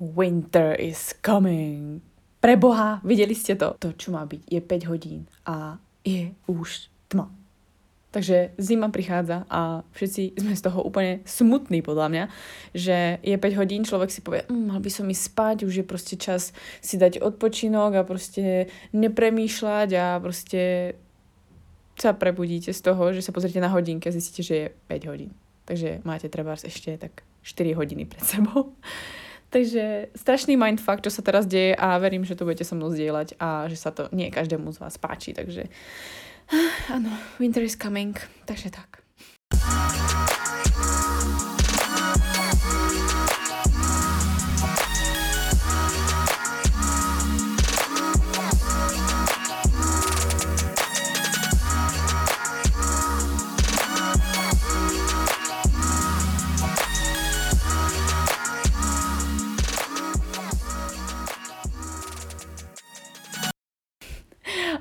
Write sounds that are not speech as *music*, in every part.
Winter is coming. Preboha, videli ste to? To, čo má byť, je 5 hodín a je už tma. Takže zima prichádza a všetci sme z toho úplne smutní podľa mňa, že je 5 hodín, človek si povie, mm, mal by som ísť spať, už je proste čas si dať odpočinok a proste nepremýšľať a proste sa prebudíte z toho, že sa pozrite na hodinke a zistíte, že je 5 hodín. Takže máte treba ešte tak 4 hodiny pred sebou. Takže strašný mindfuck, čo sa teraz deje a verím, že to budete so mnou zdieľať a že sa to nie každému z vás páči. Takže *sighs* áno, winter is coming, takže tak.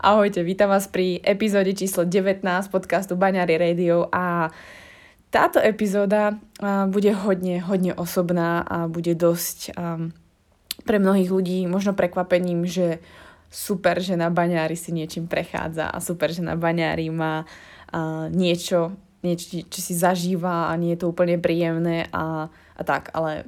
Ahojte, vítam vás pri epizóde číslo 19 podcastu Baňary Radio a táto epizóda bude hodne, hodne osobná a bude dosť um, pre mnohých ľudí možno prekvapením, že super, že na baňári si niečím prechádza a super, že na baňári má uh, niečo, niečo, čo si zažíva a nie je to úplne príjemné a, a tak, ale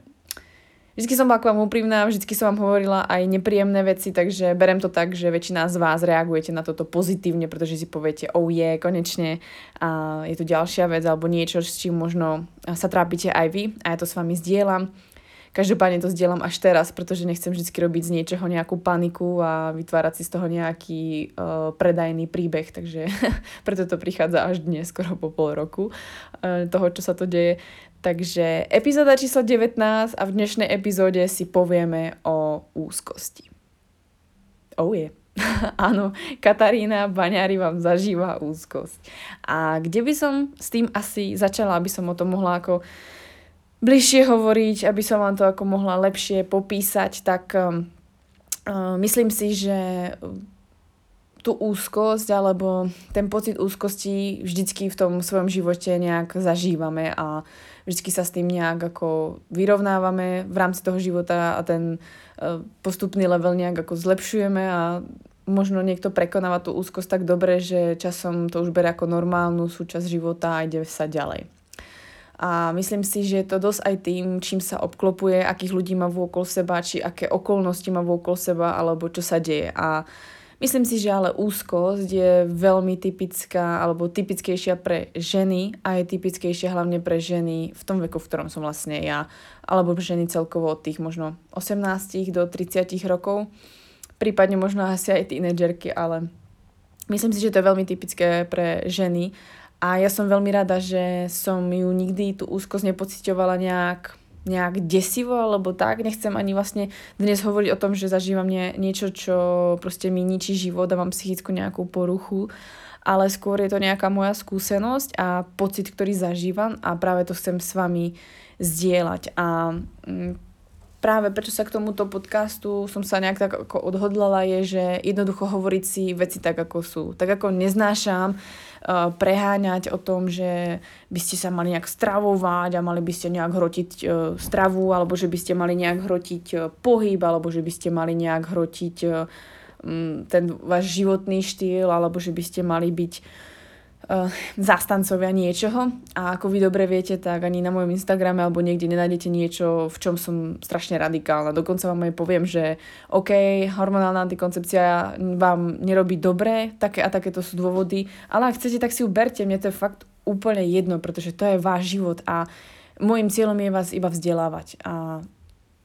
Vždycky som bola k vám úprimná, vždycky som vám hovorila aj nepríjemné veci, takže berem to tak, že väčšina z vás reagujete na toto pozitívne, pretože si poviete, oh je, konečne a je tu ďalšia vec alebo niečo, s čím možno sa trápite aj vy a ja to s vami zdieľam. Každopádne to zdieľam až teraz, pretože nechcem vždy robiť z niečoho nejakú paniku a vytvárať si z toho nejaký uh, predajný príbeh, takže *laughs* preto to prichádza až dnes, skoro po pol roku uh, toho, čo sa to deje. Takže epizóda číslo 19 a v dnešnej epizóde si povieme o úzkosti. Oh je. *laughs* Áno, Katarína Baňári vám zažíva úzkosť. A kde by som s tým asi začala, aby som o tom mohla ako bližšie hovoriť, aby som vám to ako mohla lepšie popísať, tak um, uh, myslím si, že tú úzkosť alebo ten pocit úzkosti vždycky v tom svojom živote nejak zažívame a vždycky sa s tým nejak ako vyrovnávame v rámci toho života a ten e, postupný level nejak ako zlepšujeme a možno niekto prekonáva tú úzkosť tak dobre, že časom to už berie ako normálnu súčasť života a ide sa ďalej. A myslím si, že je to dosť aj tým, čím sa obklopuje, akých ľudí má vôkol seba, či aké okolnosti má vôkol seba, alebo čo sa deje. A Myslím si, že ale úzkosť je veľmi typická alebo typickejšia pre ženy a je typickejšia hlavne pre ženy v tom veku, v ktorom som vlastne ja, alebo ženy celkovo od tých možno 18 do 30 rokov, prípadne možno asi aj tínedžerky, ale myslím si, že to je veľmi typické pre ženy. A ja som veľmi rada, že som ju nikdy tú úzkosť nepocitovala nejak nejak desivo alebo tak. Nechcem ani vlastne dnes hovoriť o tom, že zažívam nie, niečo, čo proste mi ničí život a mám psychickú nejakú poruchu, ale skôr je to nejaká moja skúsenosť a pocit, ktorý zažívam a práve to chcem s vami zdieľať. A mm, práve prečo sa k tomuto podcastu som sa nejak tak ako odhodlala je, že jednoducho hovoriť si veci tak, ako sú. Tak ako neznášam preháňať o tom, že by ste sa mali nejak stravovať a mali by ste nejak hrotiť uh, stravu, alebo že by ste mali nejak hrotiť uh, pohyb, alebo že by ste mali nejak hrotiť ten váš životný štýl, alebo že by ste mali byť zastancovia niečoho. A ako vy dobre viete, tak ani na mojom Instagrame alebo niekde nenájdete niečo, v čom som strašne radikálna. Dokonca vám aj poviem, že OK, hormonálna antikoncepcia vám nerobí dobre, také a takéto sú dôvody, ale ak chcete, tak si ju berte, mne to je fakt úplne jedno, pretože to je váš život a môjim cieľom je vás iba vzdelávať a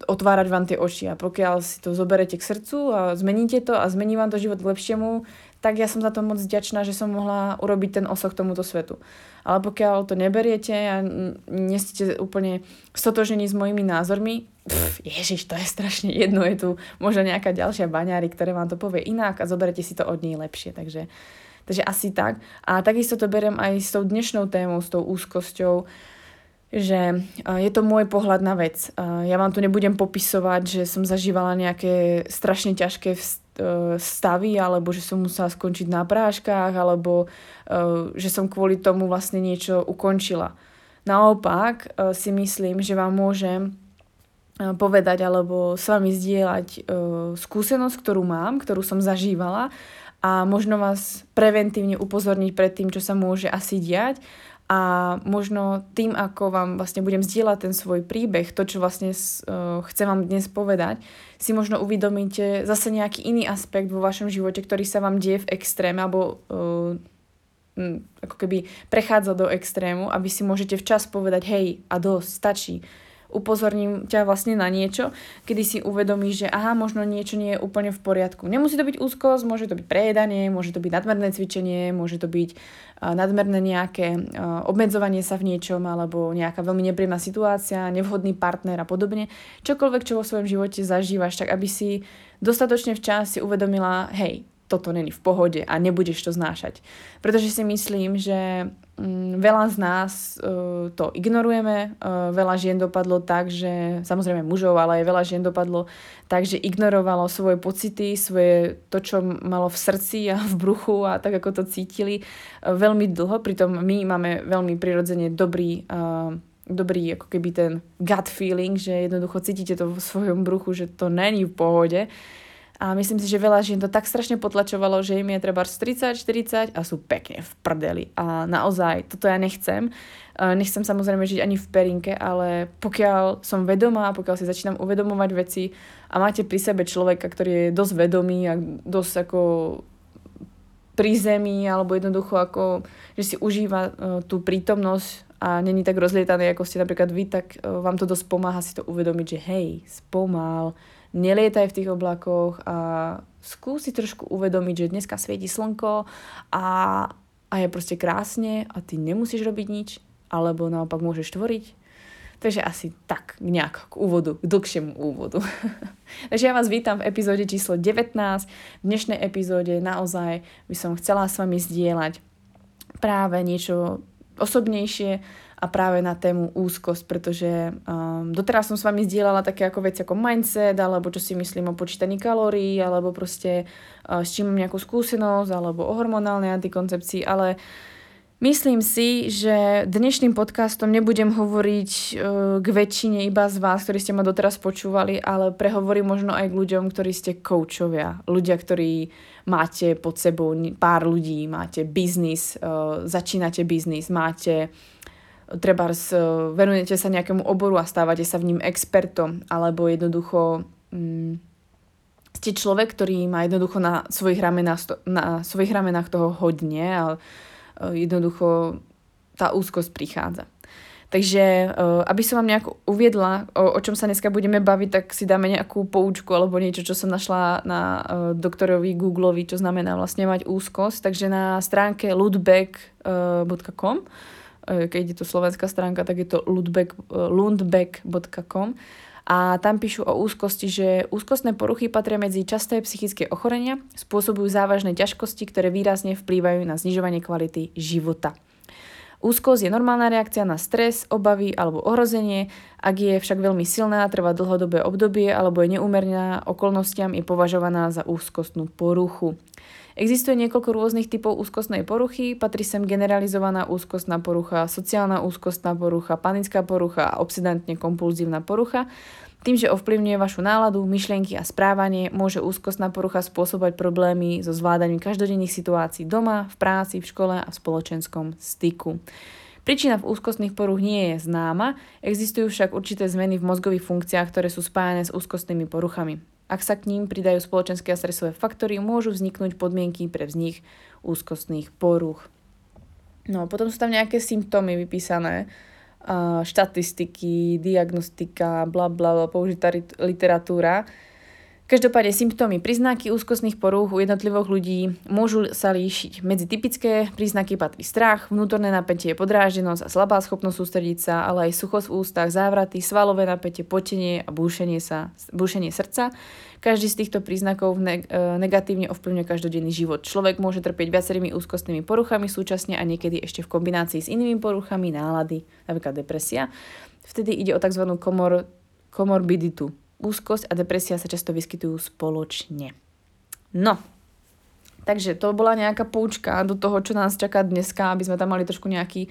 otvárať vám tie oči. A pokiaľ si to zoberete k srdcu a zmeníte to a zmení vám to život k lepšiemu, tak ja som za to moc vďačná, že som mohla urobiť ten osoch tomuto svetu. Ale pokiaľ to neberiete a nie ste úplne stotožení s mojimi názormi, pff, ježiš, to je strašne jedno, je tu možno nejaká ďalšia baňári, ktoré vám to povie inak a zoberete si to od nej lepšie. Takže, takže asi tak. A takisto to berem aj s tou dnešnou témou, s tou úzkosťou, že je to môj pohľad na vec. Ja vám tu nebudem popisovať, že som zažívala nejaké strašne ťažké E, stavy, alebo že som musela skončiť na práškach, alebo e, že som kvôli tomu vlastne niečo ukončila. Naopak e, si myslím, že vám môžem povedať alebo s vami zdieľať skúsenosť, ktorú mám, ktorú som zažívala a možno vás preventívne upozorniť pred tým, čo sa môže asi diať a možno tým, ako vám vlastne budem zdieľať ten svoj príbeh, to, čo vlastne uh, chcem vám dnes povedať, si možno uvedomíte zase nejaký iný aspekt vo vašom živote, ktorý sa vám deje v extréme alebo uh, ako keby prechádza do extrému, aby si môžete včas povedať hej a dosť, stačí upozorním ťa vlastne na niečo, kedy si uvedomíš, že aha, možno niečo nie je úplne v poriadku. Nemusí to byť úzkosť, môže to byť prejedanie, môže to byť nadmerné cvičenie, môže to byť uh, nadmerné nejaké uh, obmedzovanie sa v niečom alebo nejaká veľmi nepríjemná situácia, nevhodný partner a podobne. Čokoľvek, čo vo svojom živote zažívaš, tak aby si dostatočne včas si uvedomila, hej, toto není v pohode a nebudeš to znášať. Pretože si myslím, že mm, veľa z nás uh, to ignorujeme, uh, veľa žien dopadlo tak, že samozrejme mužov, ale aj veľa žien dopadlo tak, že ignorovalo svoje pocity, svoje to, čo malo v srdci a v bruchu a tak, ako to cítili uh, veľmi dlho. Pritom my máme veľmi prirodzene dobrý dobrý ako keby ten gut feeling, že jednoducho cítite to vo svojom bruchu, že to není v pohode a myslím si, že veľa žien to tak strašne potlačovalo, že im je treba 30, 40 a sú pekne v prdeli. A naozaj, toto ja nechcem. Nechcem samozrejme žiť ani v perinke, ale pokiaľ som vedomá, pokiaľ si začínam uvedomovať veci a máte pri sebe človeka, ktorý je dosť vedomý a dosť ako pri zemi, alebo jednoducho ako, že si užíva uh, tú prítomnosť a není tak rozlietaný, ako ste napríklad vy, tak uh, vám to dosť pomáha si to uvedomiť, že hej, spomal, nelietaj v tých oblakoch a skúsi trošku uvedomiť, že dneska svieti slnko a, a je proste krásne a ty nemusíš robiť nič, alebo naopak môžeš tvoriť. Takže asi tak nejak k úvodu, k dlhšiemu úvodu. *laughs* Takže ja vás vítam v epizóde číslo 19. V dnešnej epizóde naozaj by som chcela s vami zdieľať práve niečo osobnejšie, a práve na tému úzkosť, pretože um, doteraz som s vami zdieľala také ako veci ako mindset, alebo čo si myslím o počítaní kalórií, alebo proste uh, s čím mám nejakú skúsenosť, alebo o hormonálnej antikoncepcii, ale Myslím si, že dnešným podcastom nebudem hovoriť uh, k väčšine iba z vás, ktorí ste ma doteraz počúvali, ale prehovorím možno aj k ľuďom, ktorí ste coachovia. Ľudia, ktorí máte pod sebou pár ľudí, máte biznis, uh, začínate biznis, máte treba venujete sa nejakému oboru a stávate sa v ním expertom, alebo jednoducho mm, ste človek, ktorý má jednoducho na svojich ramenách, na svojich ramenách toho hodne a e, jednoducho tá úzkosť prichádza. Takže e, aby som vám nejak uviedla, o, o čom sa dneska budeme baviť, tak si dáme nejakú poučku alebo niečo, čo som našla na doktorovi Googleovi, čo znamená vlastne mať úzkosť. Takže na stránke ludbeck.com keď je to slovenská stránka, tak je to lundbeck.com a tam píšu o úzkosti, že úzkostné poruchy patria medzi časté psychické ochorenia, spôsobujú závažné ťažkosti, ktoré výrazne vplývajú na znižovanie kvality života. Úzkosť je normálna reakcia na stres, obavy alebo ohrozenie. Ak je však veľmi silná, trvá dlhodobé obdobie alebo je neúmerná okolnostiam, je považovaná za úzkostnú poruchu. Existuje niekoľko rôznych typov úzkostnej poruchy, patrí sem generalizovaná úzkostná porucha, sociálna úzkostná porucha, panická porucha a obsedantne kompulzívna porucha. Tým, že ovplyvňuje vašu náladu, myšlienky a správanie, môže úzkostná porucha spôsobovať problémy so zvládaním každodenných situácií doma, v práci, v škole a v spoločenskom styku. Príčina v úzkostných poruch nie je známa, existujú však určité zmeny v mozgových funkciách, ktoré sú spájane s úzkostnými poruchami. Ak sa k ním pridajú spoločenské a stresové faktory, môžu vzniknúť podmienky pre vznik úzkostných poruch. No, potom sú tam nejaké symptómy vypísané, štatistiky, diagnostika, bla bla, použitá literatúra. Každopádne symptómy, príznaky úzkostných porúch u jednotlivých ľudí môžu sa líšiť. Medzi typické príznaky patrí strach, vnútorné napätie, podráždenosť a slabá schopnosť sústrediť sa, ale aj suchosť v ústach, závraty, svalové napätie, potenie a búšenie, sa, búšenie srdca. Každý z týchto príznakov e, negatívne ovplyvňuje každodenný život. Človek môže trpieť viacerými úzkostnými poruchami súčasne a niekedy ešte v kombinácii s inými poruchami nálady, napríklad depresia. Vtedy ide o tzv. komor, komorbiditu, úzkosť a depresia sa často vyskytujú spoločne. No, takže to bola nejaká poučka do toho, čo nás čaká dneska, aby sme tam mali trošku nejaký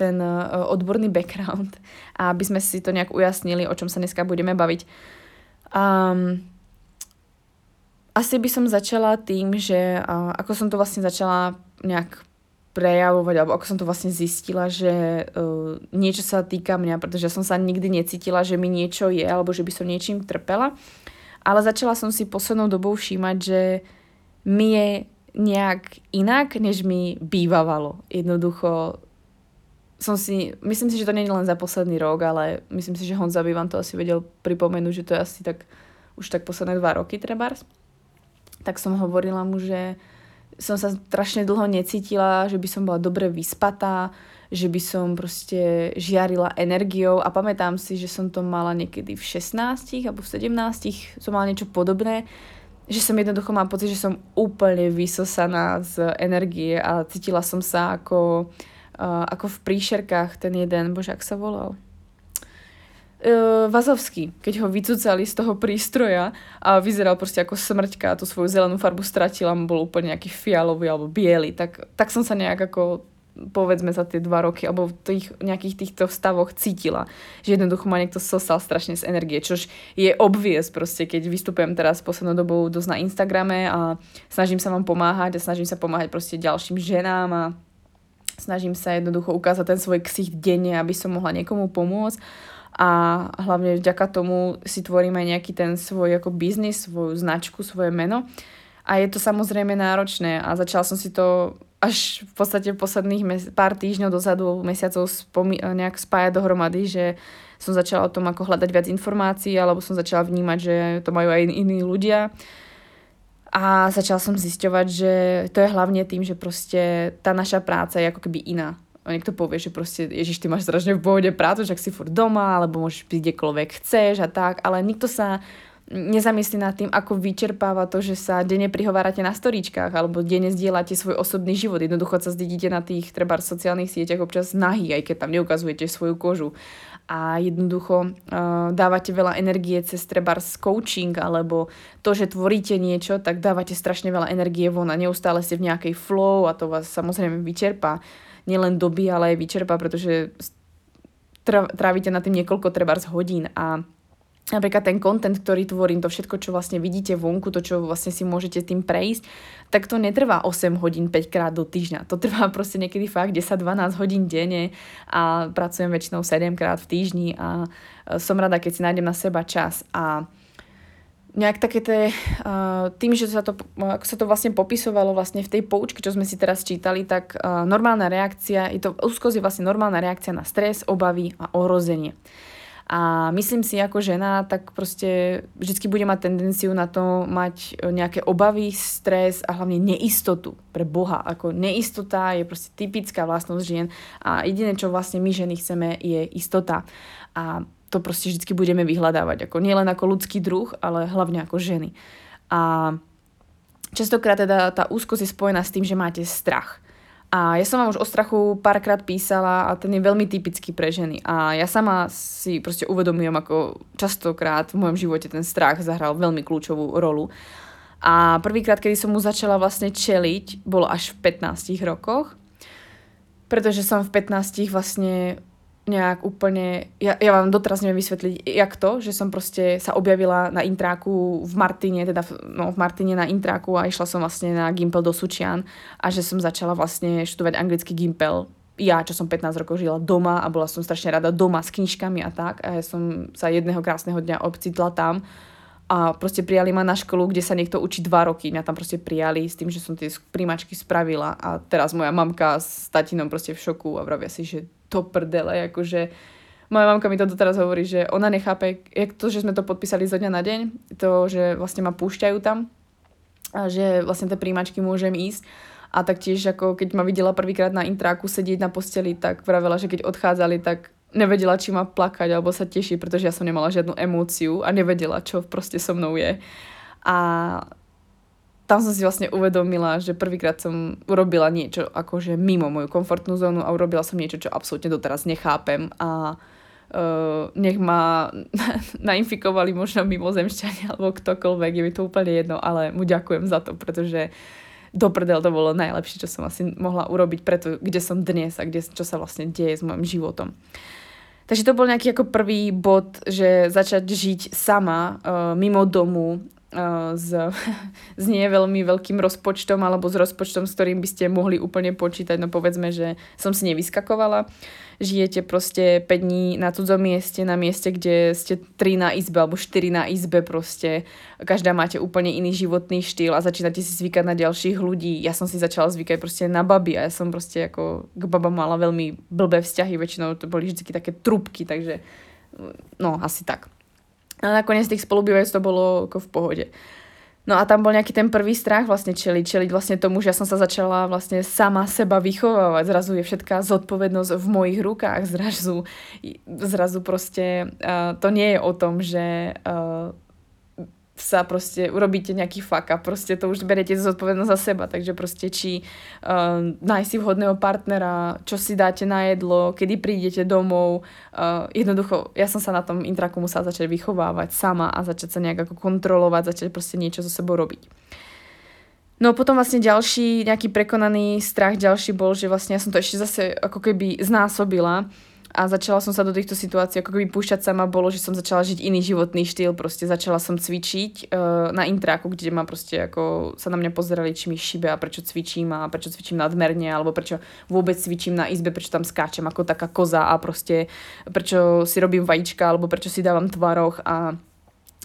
ten uh, odborný background a aby sme si to nejak ujasnili, o čom sa dneska budeme baviť. Um, asi by som začala tým, že uh, ako som to vlastne začala nejak prejavovať, alebo ako som to vlastne zistila, že uh, niečo sa týka mňa, pretože som sa nikdy necítila, že mi niečo je, alebo že by som niečím trpela. Ale začala som si poslednou dobou všímať, že mi je nejak inak, než mi bývavalo. Jednoducho som si, myslím si, že to nie je len za posledný rok, ale myslím si, že Honza by vám to asi vedel pripomenúť, že to je asi tak už tak posledné dva roky trebárs tak som hovorila mu, že som sa strašne dlho necítila, že by som bola dobre vyspatá, že by som proste žiarila energiou a pamätám si, že som to mala niekedy v 16 alebo v 17 som mala niečo podobné, že som jednoducho mala pocit, že som úplne vysosaná z energie a cítila som sa ako, uh, ako v príšerkách ten jeden, bože, ak sa volal? Uh, Vazovský, keď ho vycúcali z toho prístroja a vyzeral proste ako smrťka a tú svoju zelenú farbu stratila, mu bol úplne nejaký fialový alebo biely, tak, tak som sa nejak ako povedzme za tie dva roky, alebo v tých, nejakých týchto stavoch cítila, že jednoducho ma niekto sosal strašne z energie, čož je obvious proste, keď vystupujem teraz poslednou dobou dosť na Instagrame a snažím sa vám pomáhať a snažím sa pomáhať proste ďalším ženám a snažím sa jednoducho ukázať ten svoj ksicht denne, aby som mohla niekomu pomôcť a hlavne vďaka tomu si tvorím aj nejaký ten svoj ako biznis, svoju značku, svoje meno. A je to samozrejme náročné a začala som si to až v podstate posledných mes- pár týždňov dozadu, mesiacov spomi- nejak spájať dohromady, že som začala o tom ako hľadať viac informácií alebo som začala vnímať, že to majú aj iní ľudia. A začala som zisťovať, že to je hlavne tým, že proste tá naša práca je ako keby iná niekto povie, že proste, Ježiš, ty máš strašne v pohode prácu, že si furt doma, alebo môžeš byť kdekoľvek chceš a tak, ale nikto sa nezamyslí nad tým, ako vyčerpáva to, že sa denne prihovárate na storíčkách alebo denne zdieľate svoj osobný život. Jednoducho sa zdedíte na tých treba sociálnych sieťach občas nahý, aj keď tam neukazujete svoju kožu. A jednoducho uh, dávate veľa energie cez treba coaching alebo to, že tvoríte niečo, tak dávate strašne veľa energie von a neustále ste v nejakej flow a to vás samozrejme vyčerpá nielen doby, ale aj vyčerpá, pretože trávite na tým niekoľko trebárs hodín a napríklad ten content, ktorý tvorím, to všetko, čo vlastne vidíte vonku, to, čo vlastne si môžete tým prejsť, tak to netrvá 8 hodín 5 krát do týždňa. To trvá *laughs* proste niekedy fakt 10-12 hodín denne a pracujem väčšinou 7 krát v týždni a som rada, keď si nájdem na seba čas a nejak také tie, uh, tým, že sa to, ako sa to vlastne popisovalo vlastne v tej poučke, čo sme si teraz čítali, tak uh, normálna reakcia, je to úzkosť je vlastne normálna reakcia na stres, obavy a ohrozenie. A myslím si ako žena, tak proste vždy bude mať tendenciu na to mať nejaké obavy, stres a hlavne neistotu pre Boha. Ako neistota je proste typická vlastnosť žien a jediné, čo vlastne my ženy chceme, je istota. A to proste vždy budeme vyhľadávať. Ako, nielen ako ľudský druh, ale hlavne ako ženy. A častokrát teda tá úzkosť je spojená s tým, že máte strach. A ja som vám už o strachu párkrát písala a ten je veľmi typický pre ženy. A ja sama si proste uvedomujem, ako častokrát v mojom živote ten strach zahral veľmi kľúčovú rolu. A prvýkrát, kedy som mu začala vlastne čeliť, bolo až v 15 rokoch. Pretože som v 15 vlastne nejak úplne, ja, ja vám doteraz neviem vysvetliť, jak to, že som proste sa objavila na intráku v Martine, teda v, no, v Martine na intráku a išla som vlastne na Gimpel do Sučian a že som začala vlastne študovať anglický Gimpel. Ja, čo som 15 rokov žila doma a bola som strašne rada doma s knižkami a tak a ja som sa jedného krásneho dňa obcitla tam a proste prijali ma na školu, kde sa niekto učí dva roky. Mňa tam proste prijali s tým, že som tie príjmačky spravila a teraz moja mamka s tatinom proste v šoku a vravia si, že to prdele, akože moja mamka mi to doteraz hovorí, že ona nechápe, jak to, že sme to podpísali zo dňa na deň, to, že vlastne ma púšťajú tam a že vlastne tie príjmačky môžem ísť. A taktiež, ako keď ma videla prvýkrát na intráku sedieť na posteli, tak vravela, že keď odchádzali, tak nevedela, či ma plakať alebo sa teší, pretože ja som nemala žiadnu emóciu a nevedela, čo proste so mnou je. A tam som si vlastne uvedomila, že prvýkrát som urobila niečo akože mimo moju komfortnú zónu a urobila som niečo, čo absolútne doteraz nechápem a uh, nech ma *laughs* nainfikovali možno mimozemšťania alebo ktokoľvek, je mi to úplne jedno, ale mu ďakujem za to, pretože do prdel to bolo najlepšie, čo som asi mohla urobiť preto, kde som dnes a kde, čo sa vlastne deje s mojim životom. Takže to bol nejaký ako prvý bod, že začať žiť sama uh, mimo domu, s, *laughs* s nie veľmi veľkým rozpočtom alebo s rozpočtom, s ktorým by ste mohli úplne počítať. No povedzme, že som si nevyskakovala žijete proste 5 dní na cudzom mieste, na mieste, kde ste 3 na izbe alebo 4 na izbe proste. Každá máte úplne iný životný štýl a začínate si zvykať na ďalších ľudí. Ja som si začala zvykať proste na baby a ja som proste ako k babám mala veľmi blbé vzťahy, väčšinou to boli vždy také trubky, takže no asi tak. A nakoniec tých spolubývajúc to bolo ako v pohode. No a tam bol nejaký ten prvý strach vlastne čeliť, čeliť vlastne tomu, že ja som sa začala vlastne sama seba vychovávať. Zrazu je všetká zodpovednosť v mojich rukách. Zrazu, zrazu proste uh, to nie je o tom, že uh, sa proste urobíte nejaký fuck a proste to už beriete zodpovednosť za seba, takže proste či uh, nájsť si vhodného partnera, čo si dáte na jedlo, kedy prídete domov, uh, jednoducho ja som sa na tom intraku musela začať vychovávať sama a začať sa nejak ako kontrolovať, začať proste niečo so sebou robiť. No potom vlastne ďalší nejaký prekonaný strach ďalší bol, že vlastne ja som to ešte zase ako keby znásobila, a začala som sa do týchto situácií ako keby púšťať sama. Bolo, že som začala žiť iný životný štýl, proste začala som cvičiť uh, na intráku, kde ma proste ako sa na mňa pozerali, či mi šibe a prečo cvičím a prečo cvičím nadmerne, alebo prečo vôbec cvičím na izbe, prečo tam skáčem ako taká koza a proste prečo si robím vajíčka, alebo prečo si dávam tvaroch a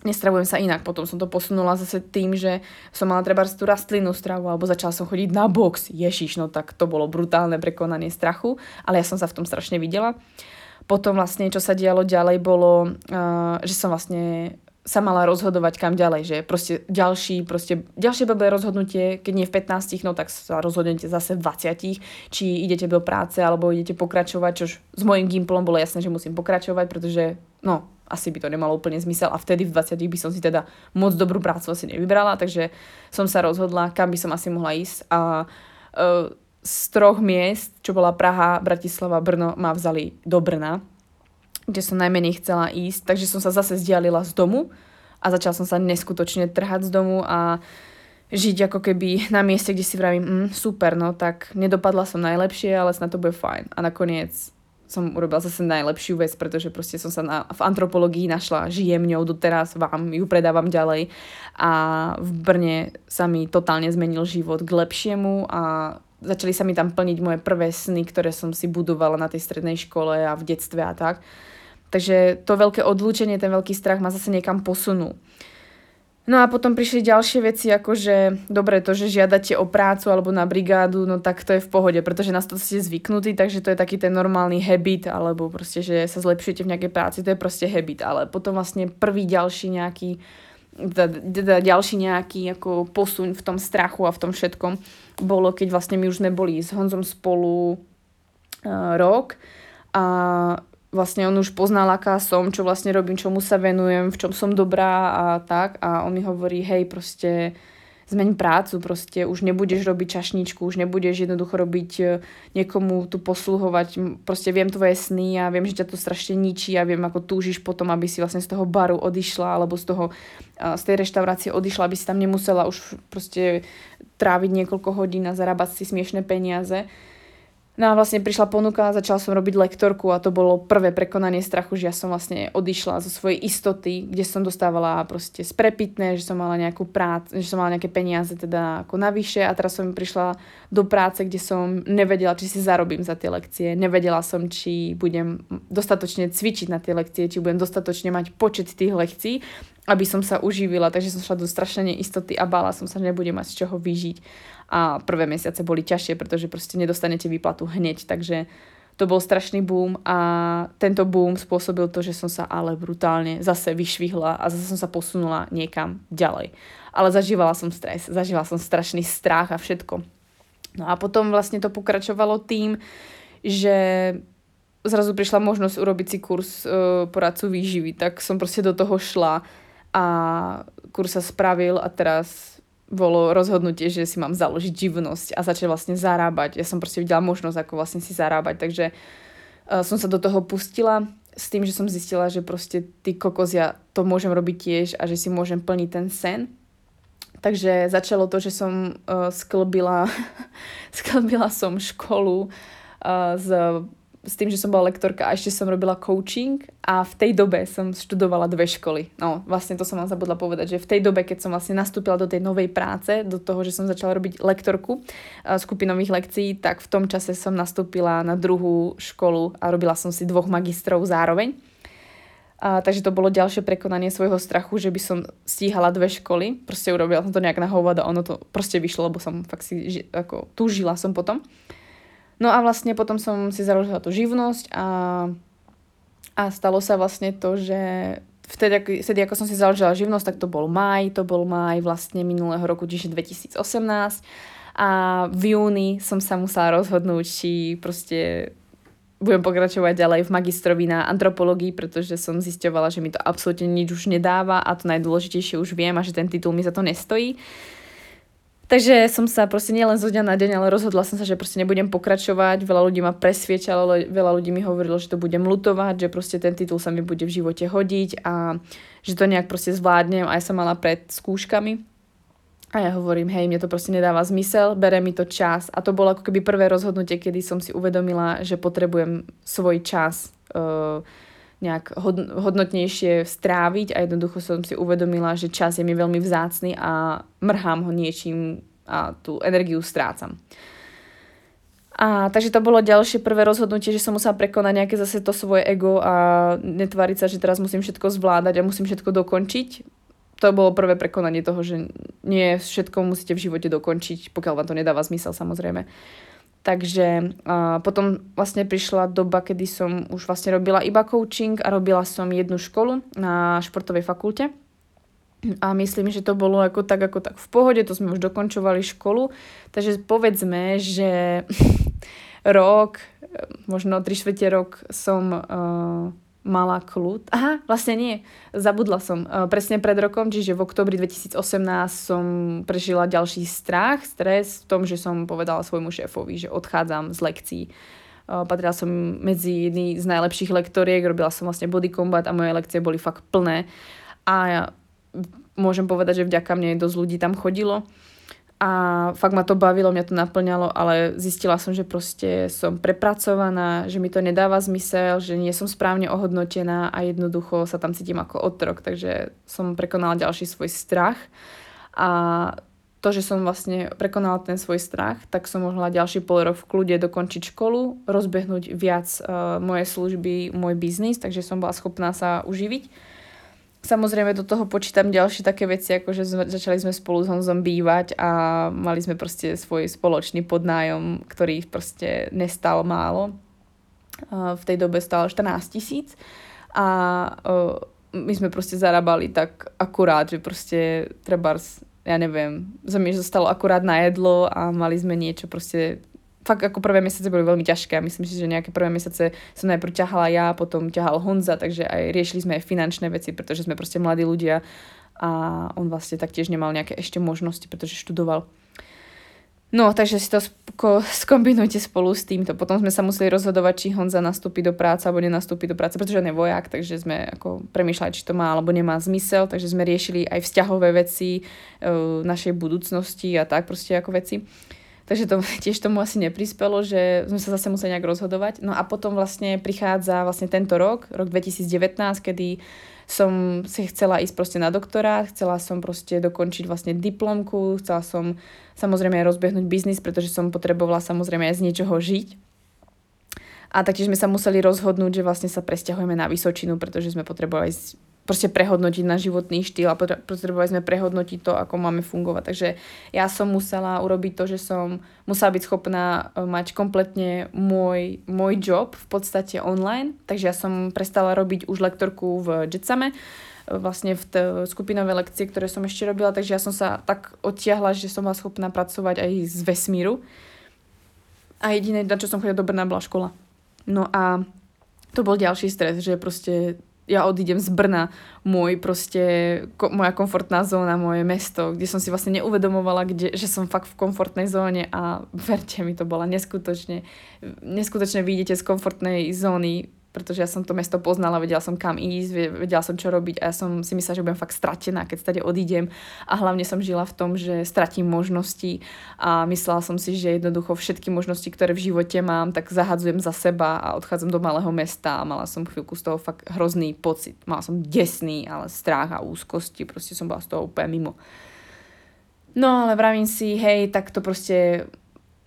nestravujem sa inak. Potom som to posunula zase tým, že som mala treba tú rastlinnú stravu alebo začala som chodiť na box. Ježiš, no tak to bolo brutálne prekonanie strachu, ale ja som sa v tom strašne videla. Potom vlastne, čo sa dialo ďalej, bolo, uh, že som vlastne sa mala rozhodovať kam ďalej, že proste ďalší, proste ďalšie blbé rozhodnutie, keď nie v 15, no tak sa rozhodnete zase v 20, či idete do práce alebo idete pokračovať, čož s mojim gimplom bolo jasné, že musím pokračovať, pretože no, asi by to nemalo úplne zmysel a vtedy v 20 by som si teda moc dobrú prácu asi nevybrala, takže som sa rozhodla, kam by som asi mohla ísť a uh, z troch miest, čo bola Praha, Bratislava, Brno, ma vzali do Brna, kde som najmenej chcela ísť, takže som sa zase zdialila z domu a začala som sa neskutočne trhať z domu a žiť ako keby na mieste, kde si vravím, mm, super, no tak nedopadla som najlepšie, ale snad to bude fajn. A nakoniec som urobila zase najlepšiu vec, pretože proste som sa na, v antropológii našla, žijem ňou doteraz, vám ju predávam ďalej a v Brne sa mi totálne zmenil život k lepšiemu a začali sa mi tam plniť moje prvé sny, ktoré som si budovala na tej strednej škole a v detstve a tak. Takže to veľké odlúčenie, ten veľký strach ma zase niekam posunul. No a potom prišli ďalšie veci, ako že dobre, to, že žiadate o prácu alebo na brigádu, no tak to je v pohode, pretože nás to ste zvyknutí, takže to je taký ten normálny habit, alebo proste, že sa zlepšujete v nejakej práci, to je proste habit, ale potom vlastne prvý ďalší nejaký teda ďalší nejaký ako posuň v tom strachu a v tom všetkom bolo, keď vlastne my už sme boli s Honzom spolu uh, rok a vlastne on už poznal, aká som, čo vlastne robím, čomu sa venujem, v čom som dobrá a tak. A on mi hovorí, hej, proste zmeň prácu, proste už nebudeš robiť čašničku, už nebudeš jednoducho robiť e, niekomu tu posluhovať, proste viem tvoje sny a viem, že ťa to strašne ničí a viem, ako túžiš potom, aby si vlastne z toho baru odišla alebo z toho, z tej reštaurácie odišla, aby si tam nemusela už proste tráviť niekoľko hodín a zarábať si smiešné peniaze. No a vlastne prišla ponuka, začala som robiť lektorku a to bolo prvé prekonanie strachu, že ja som vlastne odišla zo svojej istoty, kde som dostávala proste sprepitné, že som mala nejakú prácu, že som mala nejaké peniaze teda ako navyše a teraz som prišla do práce, kde som nevedela, či si zarobím za tie lekcie, nevedela som, či budem dostatočne cvičiť na tie lekcie, či budem dostatočne mať počet tých lekcií, aby som sa uživila, takže som šla do strašnej istoty a bála som sa, že nebudem mať z čoho vyžiť a prvé mesiace boli ťažšie, pretože proste nedostanete výplatu hneď, takže to bol strašný boom a tento boom spôsobil to, že som sa ale brutálne zase vyšvihla a zase som sa posunula niekam ďalej. Ale zažívala som stres, zažívala som strašný strach a všetko. No a potom vlastne to pokračovalo tým, že zrazu prišla možnosť urobiť si kurz uh, poradcu výživy, tak som proste do toho šla a kurz sa spravil a teraz bolo rozhodnutie, že si mám založiť živnosť a začať vlastne zarábať. Ja som proste videla možnosť, ako vlastne si zarábať, takže uh, som sa do toho pustila s tým, že som zistila, že proste ty kokos, ja to môžem robiť tiež a že si môžem plniť ten sen. Takže začalo to, že som uh, sklbila, *laughs* sklbila som školu uh, s s tým, že som bola lektorka a ešte som robila coaching a v tej dobe som študovala dve školy. No, vlastne to som vám zabudla povedať, že v tej dobe, keď som vlastne nastúpila do tej novej práce, do toho, že som začala robiť lektorku skupinových lekcií, tak v tom čase som nastúpila na druhú školu a robila som si dvoch magistrov zároveň. A, takže to bolo ďalšie prekonanie svojho strachu, že by som stíhala dve školy. Proste urobila som to nejak na hovado a ono to proste vyšlo, lebo som fakt si ako, túžila som potom. No a vlastne potom som si založila tú živnosť a, a stalo sa vlastne to, že vtedy, vtedy ako som si založila živnosť, tak to bol maj, to bol maj vlastne minulého roku, čiže 2018 a v júni som sa musela rozhodnúť, či proste budem pokračovať ďalej v magistrovi na antropológii, pretože som zisťovala, že mi to absolútne nič už nedáva a to najdôležitejšie už viem a že ten titul mi za to nestojí. Takže som sa proste nielen zo dňa na deň, ale rozhodla som sa, že proste nebudem pokračovať. Veľa ľudí ma presviečalo, veľa ľudí mi hovorilo, že to budem lutovať, že proste ten titul sa mi bude v živote hodiť a že to nejak proste zvládnem. Aj som mala pred skúškami. A ja hovorím, hej, mne to proste nedáva zmysel, bere mi to čas. A to bolo ako keby prvé rozhodnutie, kedy som si uvedomila, že potrebujem svoj čas uh, nejak hodnotnejšie stráviť a jednoducho som si uvedomila, že čas je mi veľmi vzácny a mrhám ho niečím a tú energiu strácam. A takže to bolo ďalšie prvé rozhodnutie, že som musela prekonať nejaké zase to svoje ego a netváriť sa, že teraz musím všetko zvládať a musím všetko dokončiť. To bolo prvé prekonanie toho, že nie všetko musíte v živote dokončiť, pokiaľ vám to nedáva zmysel samozrejme. Takže uh, potom vlastne prišla doba, kedy som už vlastne robila iba coaching a robila som jednu školu na športovej fakulte. A myslím, že to bolo ako tak, ako tak v pohode, to sme už dokončovali školu. Takže povedzme, že *laughs* rok, možno 3 čtvrte rok som uh, mala kľud. Aha, vlastne nie, zabudla som. Uh, presne pred rokom, čiže v oktobri 2018 som prežila ďalší strach, stres v tom, že som povedala svojmu šéfovi, že odchádzam z lekcií. Uh, patrila som medzi jedný z najlepších lektoriek, robila som vlastne body combat a moje lekcie boli fakt plné. A ja môžem povedať, že vďaka mne dosť ľudí tam chodilo a fakt ma to bavilo, mňa to naplňalo, ale zistila som, že proste som prepracovaná, že mi to nedáva zmysel, že nie som správne ohodnotená a jednoducho sa tam cítim ako otrok, takže som prekonala ďalší svoj strach. A to, že som vlastne prekonala ten svoj strach, tak som mohla ďalší pol rok v kľude dokončiť školu, rozbehnúť viac uh, moje služby, môj biznis, takže som bola schopná sa uživiť Samozrejme do toho počítam ďalšie také veci, ako že sme, začali sme spolu s Honzom bývať a mali sme proste svoj spoločný podnájom, ktorý proste nestal málo. V tej dobe stal 14 tisíc a my sme proste zarábali tak akurát, že proste treba, ja neviem, za mi zostalo akurát na jedlo a mali sme niečo proste fakt ako prvé mesiace boli veľmi ťažké myslím si, že nejaké prvé mesiace som najprv ťahala ja, potom ťahal Honza, takže aj riešili sme aj finančné veci, pretože sme proste mladí ľudia a on vlastne taktiež nemal nejaké ešte možnosti, pretože študoval. No, takže si to skombinujte spolu s týmto. Potom sme sa museli rozhodovať, či Honza nastúpi do práce alebo nenastúpi do práce, pretože on je vojak, takže sme ako premýšľali, či to má alebo nemá zmysel, takže sme riešili aj vzťahové veci e, našej budúcnosti a tak proste ako veci. Takže to *laughs* tiež tomu asi neprispelo, že sme sa zase museli nejak rozhodovať. No a potom vlastne prichádza vlastne tento rok, rok 2019, kedy som si chcela ísť proste na doktora, chcela som proste dokončiť vlastne diplomku, chcela som samozrejme aj rozbehnúť biznis, pretože som potrebovala samozrejme aj z niečoho žiť. A taktiež sme sa museli rozhodnúť, že vlastne sa presťahujeme na Vysočinu, pretože sme potrebovali proste prehodnotiť náš životný štýl a potrebovali sme prehodnotiť to, ako máme fungovať. Takže ja som musela urobiť to, že som musela byť schopná e, mať kompletne môj, môj job v podstate online. Takže ja som prestala robiť už lektorku v Jetsame, e, vlastne v t- skupinové lekcie, ktoré som ešte robila, takže ja som sa tak odtiahla, že som bola schopná pracovať aj z vesmíru. A jediné, na čo som chodila do Brna, bola škola. No a to bol ďalší stres, že proste ja odídem z Brna, môj proste, ko, moja komfortná zóna, moje mesto, kde som si vlastne neuvedomovala, kde, že som fakt v komfortnej zóne a verte mi, to bola neskutočne, neskutočne vyjdete z komfortnej zóny pretože ja som to mesto poznala, vedela som kam ísť, vedela som čo robiť a ja som si myslela, že budem fakt stratená, keď stade odídem a hlavne som žila v tom, že stratím možnosti a myslela som si, že jednoducho všetky možnosti, ktoré v živote mám, tak zahadzujem za seba a odchádzam do malého mesta a mala som chvíľku z toho fakt hrozný pocit. Mala som desný, ale strach a úzkosti, proste som bola z toho úplne mimo. No ale vravím si, hej, tak to proste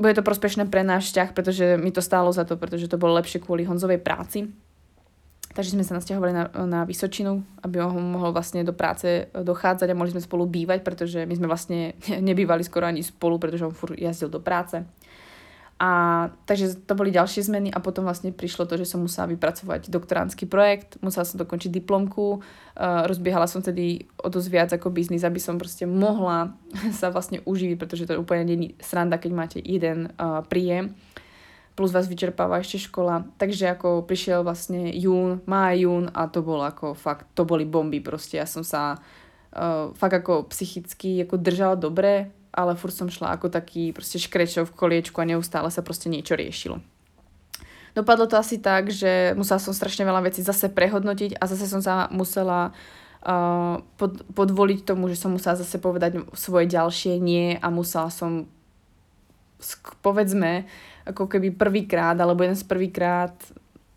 bude to prospešné pre náš vzťah, pretože mi to stálo za to, pretože to bolo lepšie kvôli Honzovej práci. Takže sme sa nasťahovali na, na Vysočinu, aby on mohol vlastne do práce dochádzať a mohli sme spolu bývať, pretože my sme vlastne *laughs* nebývali skoro ani spolu, pretože on furt jazdil do práce. A takže to boli ďalšie zmeny a potom vlastne prišlo to, že som musela vypracovať doktoránsky projekt, musela som dokončiť diplomku, uh, rozbiehala som tedy o dosť viac ako biznis, aby som proste mohla *laughs* sa vlastne uživiť, pretože to úplne není sranda, keď máte jeden uh, príjem plus vás vyčerpáva ešte škola. Takže ako prišiel vlastne jún, má jún a to bolo ako fakt, to boli bomby proste. Ja som sa uh, fakt ako psychicky ako držala dobre, ale furt som šla ako taký proste škrečov v koliečku a neustále sa proste niečo riešilo. Dopadlo to asi tak, že musela som strašne veľa vecí zase prehodnotiť a zase som sa musela uh, pod, podvoliť tomu, že som musela zase povedať svoje ďalšie nie a musela som povedzme ako keby prvýkrát alebo jeden z prvýkrát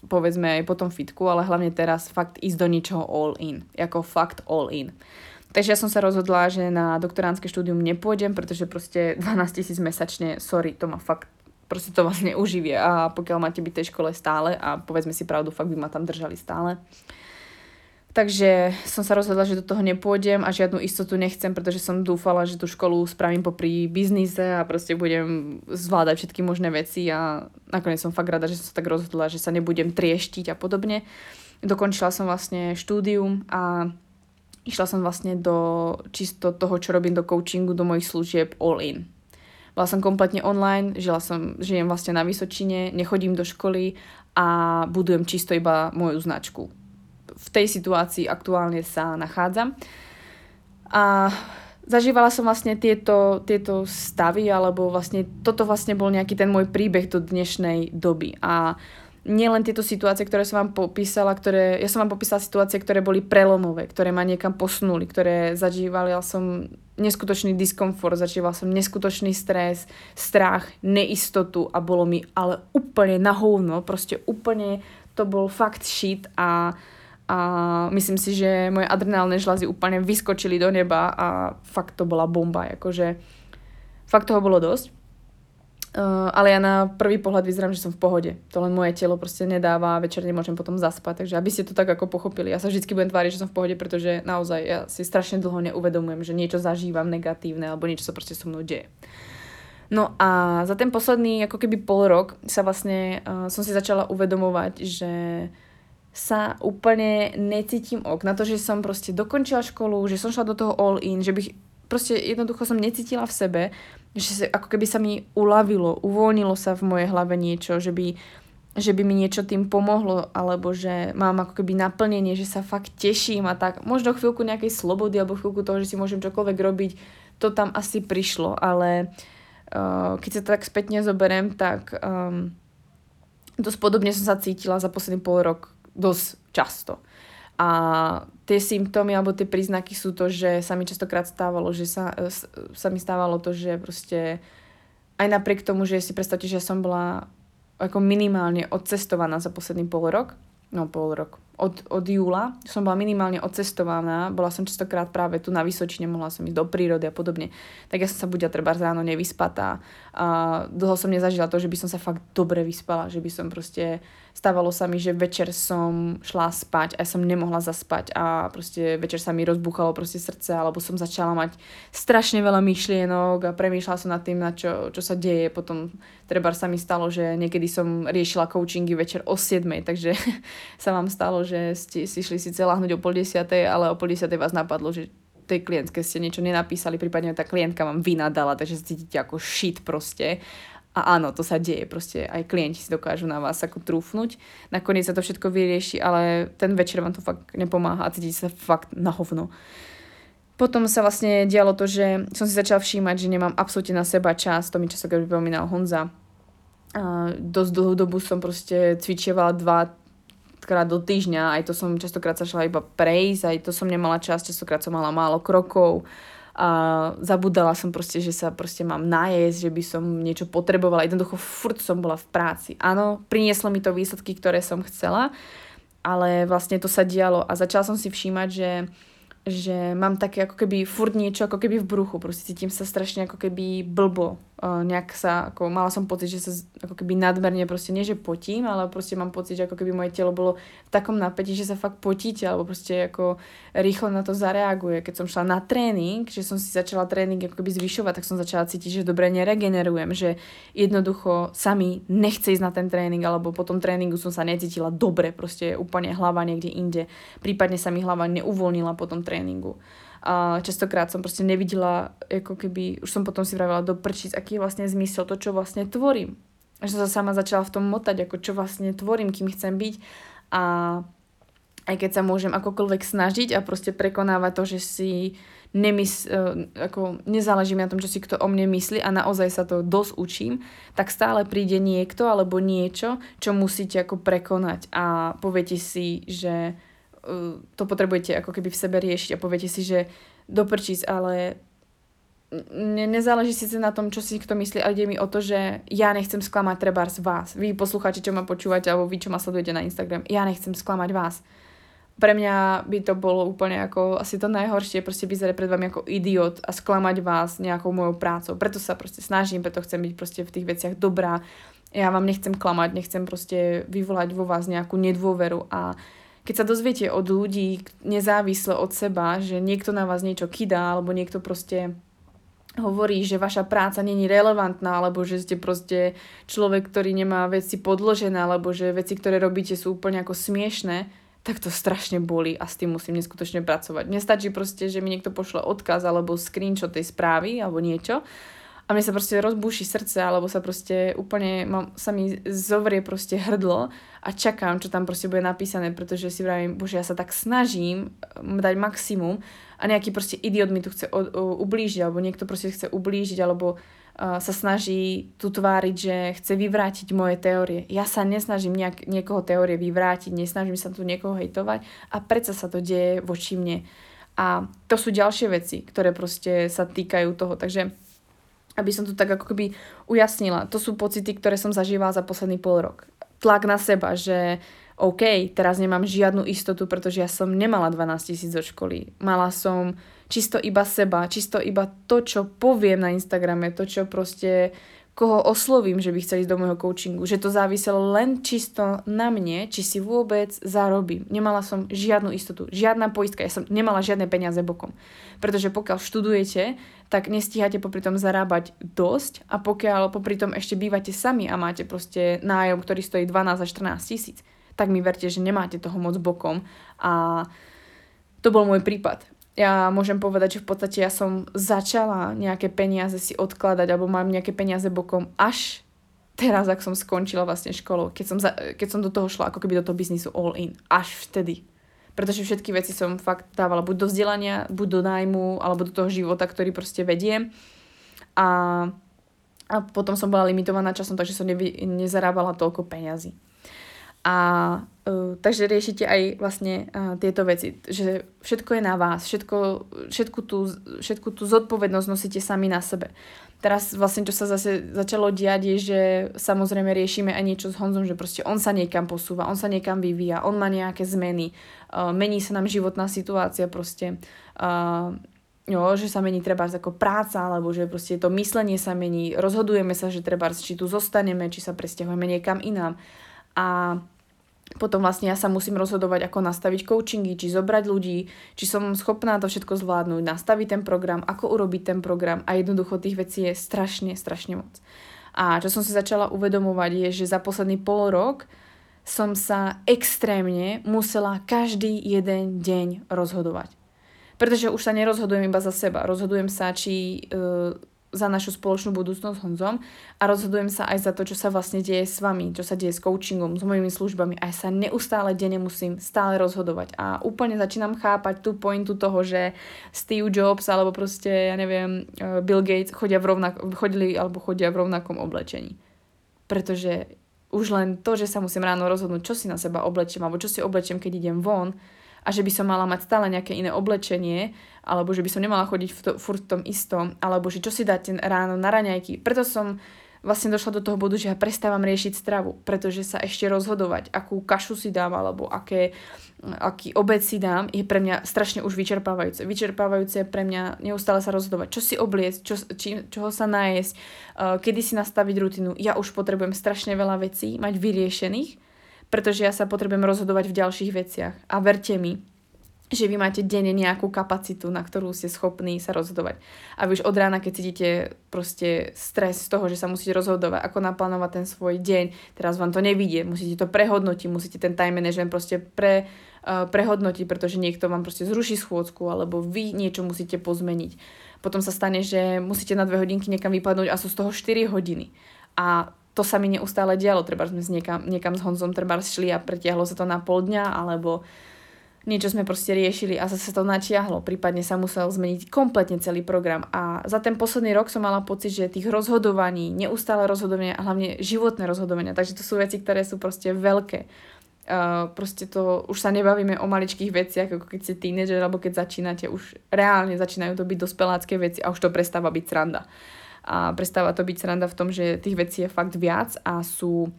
povedzme aj po tom fitku, ale hlavne teraz fakt ísť do ničoho all in. Ako fakt all in. Takže ja som sa rozhodla, že na doktoránske štúdium nepôjdem, pretože proste 12 tisíc mesačne, sorry, to ma fakt proste to vás neuživie a pokiaľ máte byť tej škole stále a povedzme si pravdu, fakt by ma tam držali stále. Takže som sa rozhodla, že do toho nepôjdem a žiadnu istotu nechcem, pretože som dúfala, že tú školu spravím popri biznise a proste budem zvládať všetky možné veci a nakoniec som fakt rada, že som sa tak rozhodla, že sa nebudem trieštiť a podobne. Dokončila som vlastne štúdium a išla som vlastne do čisto toho, čo robím do coachingu, do mojich služieb all in. Bola som kompletne online, žila som, žijem vlastne na Vysočine, nechodím do školy a budujem čisto iba moju značku. V tej situácii aktuálne sa nachádzam. A zažívala som vlastne tieto, tieto stavy, alebo vlastne toto vlastne bol nejaký ten môj príbeh do dnešnej doby. A nielen tieto situácie, ktoré som vám popísala, ktoré, ja som vám popísala situácie, ktoré boli prelomové, ktoré ma niekam posunuli, ktoré zažívali, ja som neskutočný diskomfort, zažíval som neskutočný stres, strach, neistotu a bolo mi ale úplne na hovno, proste úplne to bol fakt shit a, a myslím si, že moje adrenálne žlazy úplne vyskočili do neba a fakt to bola bomba, akože fakt toho bolo dosť. Uh, ale ja na prvý pohľad vyzerám, že som v pohode. To len moje telo proste nedáva a večer nemôžem potom zaspať. Takže aby ste to tak ako pochopili. Ja sa vždy budem tváriť, že som v pohode, pretože naozaj ja si strašne dlho neuvedomujem, že niečo zažívam negatívne alebo niečo sa proste so mnou deje. No a za ten posledný ako keby pol rok sa vlastne uh, som si začala uvedomovať, že sa úplne necítim ok. Na to, že som proste dokončila školu, že som šla do toho all in, že bych proste jednoducho som necítila v sebe, že ako keby sa mi uľavilo, uvoľnilo sa v mojej hlave niečo, že by, že by mi niečo tým pomohlo, alebo že mám ako keby naplnenie, že sa fakt teším a tak. Možno chvíľku nejakej slobody alebo chvíľku toho, že si môžem čokoľvek robiť, to tam asi prišlo, ale uh, keď sa to tak spätne zoberiem, tak um, dosť podobne som sa cítila za posledný pol rok dosť často. A tie symptómy alebo tie príznaky sú to, že sa mi častokrát stávalo, že sa, e, sa mi stávalo to, že proste aj napriek tomu, že si predstavte, že som bola ako minimálne odcestovaná za posledný pol rok, no pol rok, od, od júla. Som bola minimálne odcestovaná, bola som častokrát práve tu na Vysočine, mohla som ísť do prírody a podobne, tak ja som sa budila treba ráno nevyspatá a dlho som nezažila to, že by som sa fakt dobre vyspala, že by som proste stávalo sa mi, že večer som šla spať a ja som nemohla zaspať a proste večer sa mi rozbuchalo proste srdce alebo som začala mať strašne veľa myšlienok a premýšľala som nad tým, na čo, čo sa deje. Potom treba sa mi stalo, že niekedy som riešila coachingy večer o 7, takže *laughs* sa vám stalo, že ste si šli síce láhnuť o pol desiatej, ale o pol desiatej vás napadlo, že tej klientke ste niečo nenapísali, prípadne tá klientka vám vynadala, takže sa cítite ako shit proste a áno, to sa deje, proste aj klienti si dokážu na vás ako trúfnuť. Nakoniec sa to všetko vyrieši, ale ten večer vám to fakt nepomáha a cítite sa fakt na hovno. Potom sa vlastne dialo to, že som si začala všímať, že nemám absolútne na seba čas, to mi častokrát pripomínal Honza. A dosť dlhú dobu som proste cvičievala dva, krát do týždňa, aj to som častokrát sa šla iba prejsť, aj to som nemala čas, častokrát som mala málo krokov a zabudala som proste, že sa proste mám najesť, že by som niečo potrebovala, jednoducho furt som bola v práci. Áno, prinieslo mi to výsledky, ktoré som chcela, ale vlastne to sa dialo a začala som si všímať, že že mám také ako keby furt niečo ako keby v bruchu, proste cítim sa strašne ako keby blbo, nejak sa, ako mala som pocit, že sa ako keby nadmerne proste, nie že potím, ale proste mám pocit, že ako keby moje telo bolo v takom napätí, že sa fakt potíte, alebo proste ako rýchlo na to zareaguje. Keď som šla na tréning, že som si začala tréning ako keby zvyšovať, tak som začala cítiť, že dobre neregenerujem, že jednoducho sami nechce ísť na ten tréning, alebo po tom tréningu som sa necítila dobre, proste úplne hlava niekde inde. Prípadne sa mi hlava neuvoľnila po tom tréningu. A častokrát som proste nevidela, ako keby, už som potom si vravila do prčíc, aký je vlastne zmysel to, čo vlastne tvorím. Že som sa sama začala v tom motať, ako čo vlastne tvorím, kým chcem byť. A aj keď sa môžem akokoľvek snažiť a proste prekonávať to, že si nemys- e, ako nezáleží mi na tom, čo si kto o mne myslí a naozaj sa to dosť učím, tak stále príde niekto alebo niečo, čo musíte ako prekonať a poviete si, že to potrebujete ako keby v sebe riešiť a poviete si, že doprčíc, ale ne, nezáleží síce na tom, čo si kto myslí, ale ide mi o to, že ja nechcem sklamať treba z vás. Vy poslucháte, čo ma počúvate, alebo vy, čo ma sledujete na Instagram. Ja nechcem sklamať vás. Pre mňa by to bolo úplne ako asi to najhoršie, proste vyzerať pred vami ako idiot a sklamať vás nejakou mojou prácou. Preto sa proste snažím, preto chcem byť proste v tých veciach dobrá. Ja vám nechcem klamať, nechcem proste vyvolať vo vás nejakú nedôveru a keď sa dozviete od ľudí nezávisle od seba, že niekto na vás niečo kydá, alebo niekto proste hovorí, že vaša práca není relevantná, alebo že ste proste človek, ktorý nemá veci podložené, alebo že veci, ktoré robíte, sú úplne ako smiešné, tak to strašne boli a s tým musím neskutočne pracovať. Nestačí proste, že mi niekto pošle odkaz alebo screenshot tej správy alebo niečo, a mne sa proste rozbúši srdce, alebo sa proste úplne, mám, sa mi zovrie proste hrdlo a čakám, čo tam proste bude napísané, pretože si vravím, bože, ja sa tak snažím dať maximum a nejaký proste idiot mi tu chce o, o, ublížiť, alebo niekto proste chce ublížiť, alebo sa snaží tu tváriť, že chce vyvrátiť moje teórie. Ja sa nesnažím nejak, niekoho teórie vyvrátiť, nesnažím sa tu niekoho hejtovať a predsa sa to deje voči mne. A to sú ďalšie veci, ktoré proste sa týkajú toho. Takže aby som to tak ako keby ujasnila. To sú pocity, ktoré som zažívala za posledný pol rok. Tlak na seba, že OK, teraz nemám žiadnu istotu, pretože ja som nemala 12 tisíc od školy. Mala som čisto iba seba, čisto iba to, čo poviem na Instagrame, to, čo proste koho oslovím, že by chceli ísť do môjho coachingu, že to záviselo len čisto na mne, či si vôbec zarobím. Nemala som žiadnu istotu, žiadna poistka, ja som nemala žiadne peniaze bokom. Pretože pokiaľ študujete, tak nestíhate popri tom zarábať dosť a pokiaľ popri tom ešte bývate sami a máte proste nájom, ktorý stojí 12 až 14 tisíc, tak mi verte, že nemáte toho moc bokom a to bol môj prípad ja môžem povedať, že v podstate ja som začala nejaké peniaze si odkladať alebo mám nejaké peniaze bokom až teraz, ak som skončila vlastne školu, keď som, za, keď som do toho šla ako keby do toho biznisu all in. Až vtedy. Pretože všetky veci som fakt dávala buď do vzdelania, buď do nájmu, alebo do toho života, ktorý proste vediem. A, a potom som bola limitovaná časom, takže som nevy, nezarábala toľko peňazí. A uh, takže riešite aj vlastne uh, tieto veci, že všetko je na vás, všetko, všetku, tú, všetku tú zodpovednosť nosíte sami na sebe. Teraz vlastne, čo sa zase začalo diať, je, že samozrejme riešime aj niečo s Honzom, že proste on sa niekam posúva, on sa niekam vyvíja, on má nejaké zmeny, uh, mení sa nám životná situácia proste. Uh, jo, že sa mení treba ako práca, alebo že proste to myslenie sa mení, rozhodujeme sa, že treba, či tu zostaneme, či sa presťahujeme niekam inám. A potom vlastne ja sa musím rozhodovať, ako nastaviť coachingy, či zobrať ľudí, či som schopná to všetko zvládnuť, nastaviť ten program, ako urobiť ten program a jednoducho tých vecí je strašne, strašne moc. A čo som si začala uvedomovať je, že za posledný pol rok som sa extrémne musela každý jeden deň rozhodovať. Pretože už sa nerozhodujem iba za seba. Rozhodujem sa, či uh, za našu spoločnú budúcnosť s Honzom a rozhodujem sa aj za to, čo sa vlastne deje s vami, čo sa deje s coachingom, s mojimi službami a ja sa neustále denne musím stále rozhodovať a úplne začínam chápať tú pointu toho, že Steve Jobs alebo proste, ja neviem, eh, Bill Gates chodia v rovnak- chodili alebo chodia v rovnakom oblečení. Pretože už len to, že sa musím ráno rozhodnúť, čo si na seba oblečiem, alebo čo si oblečiem, keď idem von, a že by som mala mať stále nejaké iné oblečenie, alebo že by som nemala chodiť v to, furt v tom istom, alebo že čo si dáte ráno na raňajky. Preto som vlastne došla do toho bodu, že ja prestávam riešiť stravu, pretože sa ešte rozhodovať, akú kašu si dám alebo aké, aký obed si dám, je pre mňa strašne už vyčerpávajúce. Vyčerpávajúce je pre mňa neustále sa rozhodovať, čo si obliecť, čo, či, čoho sa nájsť, uh, kedy si nastaviť rutinu. Ja už potrebujem strašne veľa vecí mať vyriešených, pretože ja sa potrebujem rozhodovať v ďalších veciach. A verte mi, že vy máte denne nejakú kapacitu, na ktorú ste schopní sa rozhodovať. A vy už od rána, keď cítite proste stres z toho, že sa musíte rozhodovať, ako naplánovať ten svoj deň, teraz vám to nevidie, musíte to prehodnotiť, musíte ten time management proste pre, uh, prehodnotiť, pretože niekto vám proste zruší schôdzku, alebo vy niečo musíte pozmeniť. Potom sa stane, že musíte na dve hodinky niekam vypadnúť a sú z toho 4 hodiny. A to sa mi neustále dialo, treba sme niekam, niekam s Honzom treba šli a pretiahlo sa to na pol dňa, alebo niečo sme proste riešili a zase to natiahlo, prípadne sa musel zmeniť kompletne celý program. A za ten posledný rok som mala pocit, že tých rozhodovaní, neustále rozhodovania a hlavne životné rozhodovania, takže to sú veci, ktoré sú proste veľké. Uh, proste to, už sa nebavíme o maličkých veciach, ako keď ste tínedžer, alebo keď začínate, už reálne začínajú to byť dospelácké veci a už to prestáva byť sranda. A prestáva to byť sranda v tom, že tých vecí je fakt viac a sú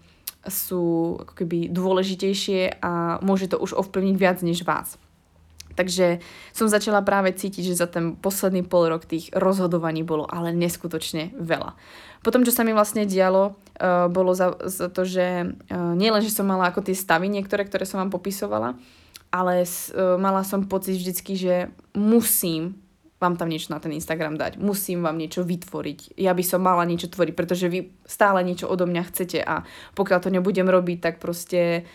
sú ako keby dôležitejšie a môže to už ovplyvniť viac než vás. Takže som začala práve cítiť, že za ten posledný pol rok tých rozhodovaní bolo ale neskutočne veľa. Potom, čo sa mi vlastne dialo, uh, bolo za, za to, že uh, nielen, že som mala ako tie stavy niektoré, ktoré som vám popisovala, ale uh, mala som pocit vždycky, že musím vám tam niečo na ten Instagram dať, musím vám niečo vytvoriť, ja by som mala niečo tvoriť, pretože vy stále niečo odo mňa chcete a pokiaľ to nebudem robiť, tak proste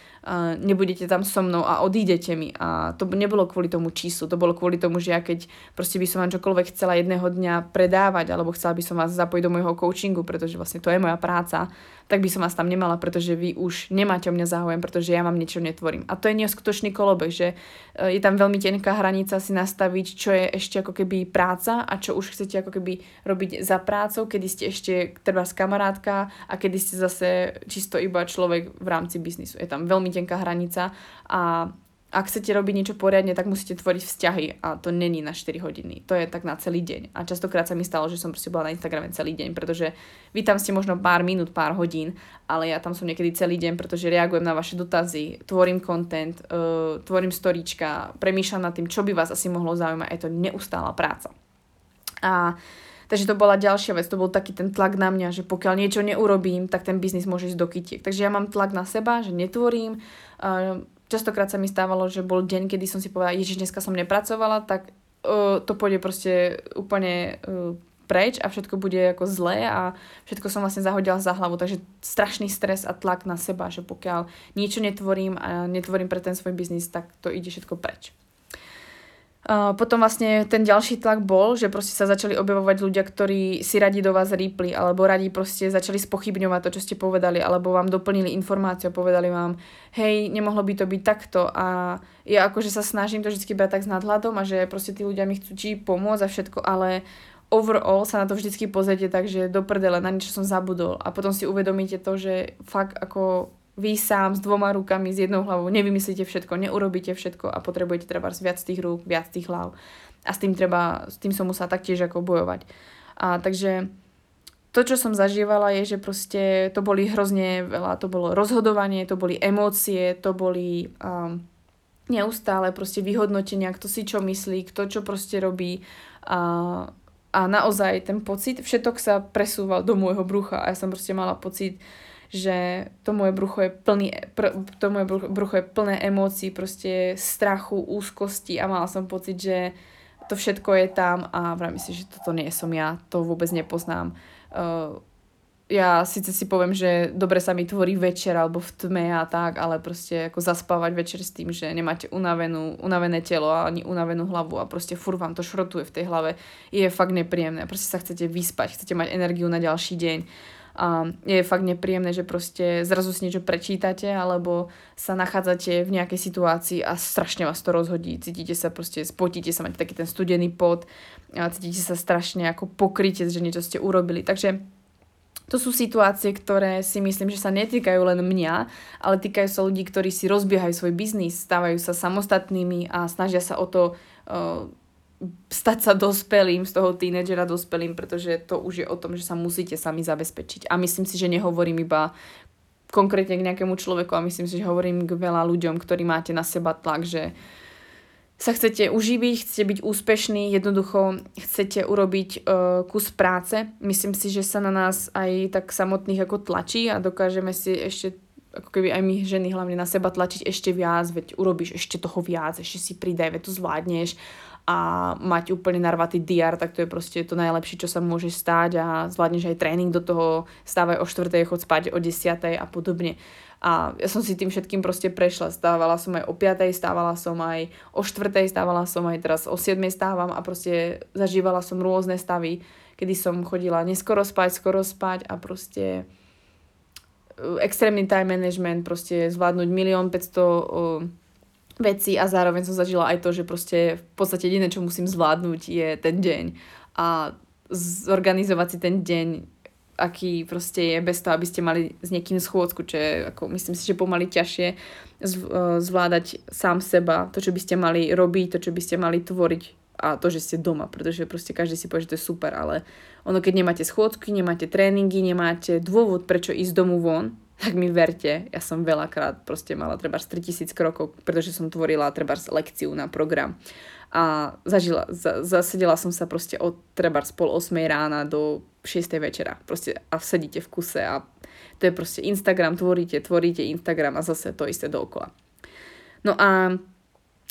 nebudete tam so mnou a odídete mi a to nebolo kvôli tomu číslu, to bolo kvôli tomu, že ja keď proste by som vám čokoľvek chcela jedného dňa predávať alebo chcela by som vás zapojiť do môjho coachingu, pretože vlastne to je moja práca, tak by som vás tam nemala, pretože vy už nemáte o mňa záujem, pretože ja vám niečo netvorím. A to je neskutočný kolobek, že e, je tam veľmi tenká hranica si nastaviť, čo je ešte ako keby práca a čo už chcete ako keby robiť za prácou, kedy ste ešte treba kamarátka a kedy ste zase čisto iba človek v rámci biznisu. Je tam veľmi tenká hranica a ak chcete robiť niečo poriadne, tak musíte tvoriť vzťahy a to není na 4 hodiny. To je tak na celý deň. A častokrát sa mi stalo, že som proste bola na Instagrame celý deň, pretože vy tam ste možno pár minút, pár hodín, ale ja tam som niekedy celý deň, pretože reagujem na vaše dotazy, tvorím content, uh, tvorím storička, premýšľam nad tým, čo by vás asi mohlo zaujímať. Je to neustála práca. A Takže to bola ďalšia vec, to bol taký ten tlak na mňa, že pokiaľ niečo neurobím, tak ten biznis môže ísť do kytiek. Takže ja mám tlak na seba, že netvorím, uh, častokrát sa mi stávalo, že bol deň, kedy som si povedala, ježiš, dneska som nepracovala, tak uh, to pôjde proste úplne uh, preč a všetko bude ako zlé a všetko som vlastne zahodila za hlavu. Takže strašný stres a tlak na seba, že pokiaľ niečo netvorím a netvorím pre ten svoj biznis, tak to ide všetko preč. Potom vlastne ten ďalší tlak bol, že proste sa začali objavovať ľudia, ktorí si radi do vás rýpli, alebo radi proste začali spochybňovať to, čo ste povedali, alebo vám doplnili informáciu povedali vám, hej, nemohlo by to byť takto. A ja akože sa snažím to vždy brať tak s nadhľadom a že proste tí ľudia mi chcú či pomôcť a všetko, ale overall sa na to vždycky pozriete tak, že do prdele, na niečo som zabudol. A potom si uvedomíte to, že fakt ako vy sám s dvoma rukami, s jednou hlavou nevymyslíte všetko, neurobíte všetko a potrebujete treba viac tých rúk, viac tých hlav. A s tým treba, s tým som musela taktiež ako bojovať. A takže to, čo som zažívala, je, že proste to boli hrozne veľa, to bolo rozhodovanie, to boli emócie, to boli um, neustále proste vyhodnotenia, kto si čo myslí, kto čo proste robí a, a naozaj ten pocit, všetok sa presúval do môjho brucha a ja som proste mala pocit, že to moje brucho je plný, pr, to moje brucho je plné emócií, proste strachu, úzkosti a mala som pocit, že to všetko je tam a vravím si, že toto nie som ja, to vôbec nepoznám. Uh, ja síce si poviem, že dobre sa mi tvorí večer alebo v tme a tak, ale proste ako zaspávať večer s tým, že nemáte unavenú, unavené telo ani unavenú hlavu a proste fur vám to šrotuje v tej hlave, je fakt nepríjemné. Proste sa chcete vyspať, chcete mať energiu na ďalší deň a je fakt nepríjemné, že proste zrazu si niečo prečítate alebo sa nachádzate v nejakej situácii a strašne vás to rozhodí. Cítite sa proste, spotíte sa, máte taký ten studený pot a cítite sa strašne ako pokryte, že niečo ste urobili. Takže To sú situácie, ktoré si myslím, že sa netýkajú len mňa, ale týkajú sa ľudí, ktorí si rozbiehajú svoj biznis, stávajú sa samostatnými a snažia sa o to uh, stať sa dospelým, z toho tínedžera dospelým, pretože to už je o tom, že sa musíte sami zabezpečiť. A myslím si, že nehovorím iba konkrétne k nejakému človeku a myslím si, že hovorím k veľa ľuďom, ktorí máte na seba tlak, že sa chcete uživiť, chcete byť úspešní, jednoducho chcete urobiť uh, kus práce. Myslím si, že sa na nás aj tak samotných ako tlačí a dokážeme si ešte ako keby aj my ženy hlavne na seba tlačiť ešte viac, veď urobíš ešte toho viac, ešte si pridaj, veď to zvládneš a mať úplne narvatý diar, tak to je proste to najlepšie, čo sa môže stáť a zvládneš aj tréning do toho, stávaj o 4. chod spať o 10. a podobne. A ja som si tým všetkým proste prešla. Stávala som aj o 5, stávala som aj o 4, stávala som aj teraz o 7 stávam a proste zažívala som rôzne stavy, kedy som chodila neskoro spať, skoro spať a proste uh, extrémny time management, proste zvládnuť milión 500 vecí a zároveň som zažila aj to, že proste v podstate jediné, čo musím zvládnuť je ten deň. A zorganizovať si ten deň aký proste je bez toho, aby ste mali s niekým schôdzku, čo je, ako, myslím si, že pomaly ťažšie e, zvládať sám seba, to, čo by ste mali robiť, to, čo by ste mali tvoriť a to, že ste doma, pretože proste každý si povie, že to je super, ale ono, keď nemáte schôdzky, nemáte tréningy, nemáte dôvod, prečo ísť domu von, tak mi verte, ja som veľakrát proste mala treba 3000 krokov, pretože som tvorila treba lekciu na program a zažila, za, zasedela som sa proste od treba pol 8 rána do 6 večera proste a sedíte v kuse a to je proste Instagram, tvoríte, tvoríte Instagram a zase to isté dookola. No a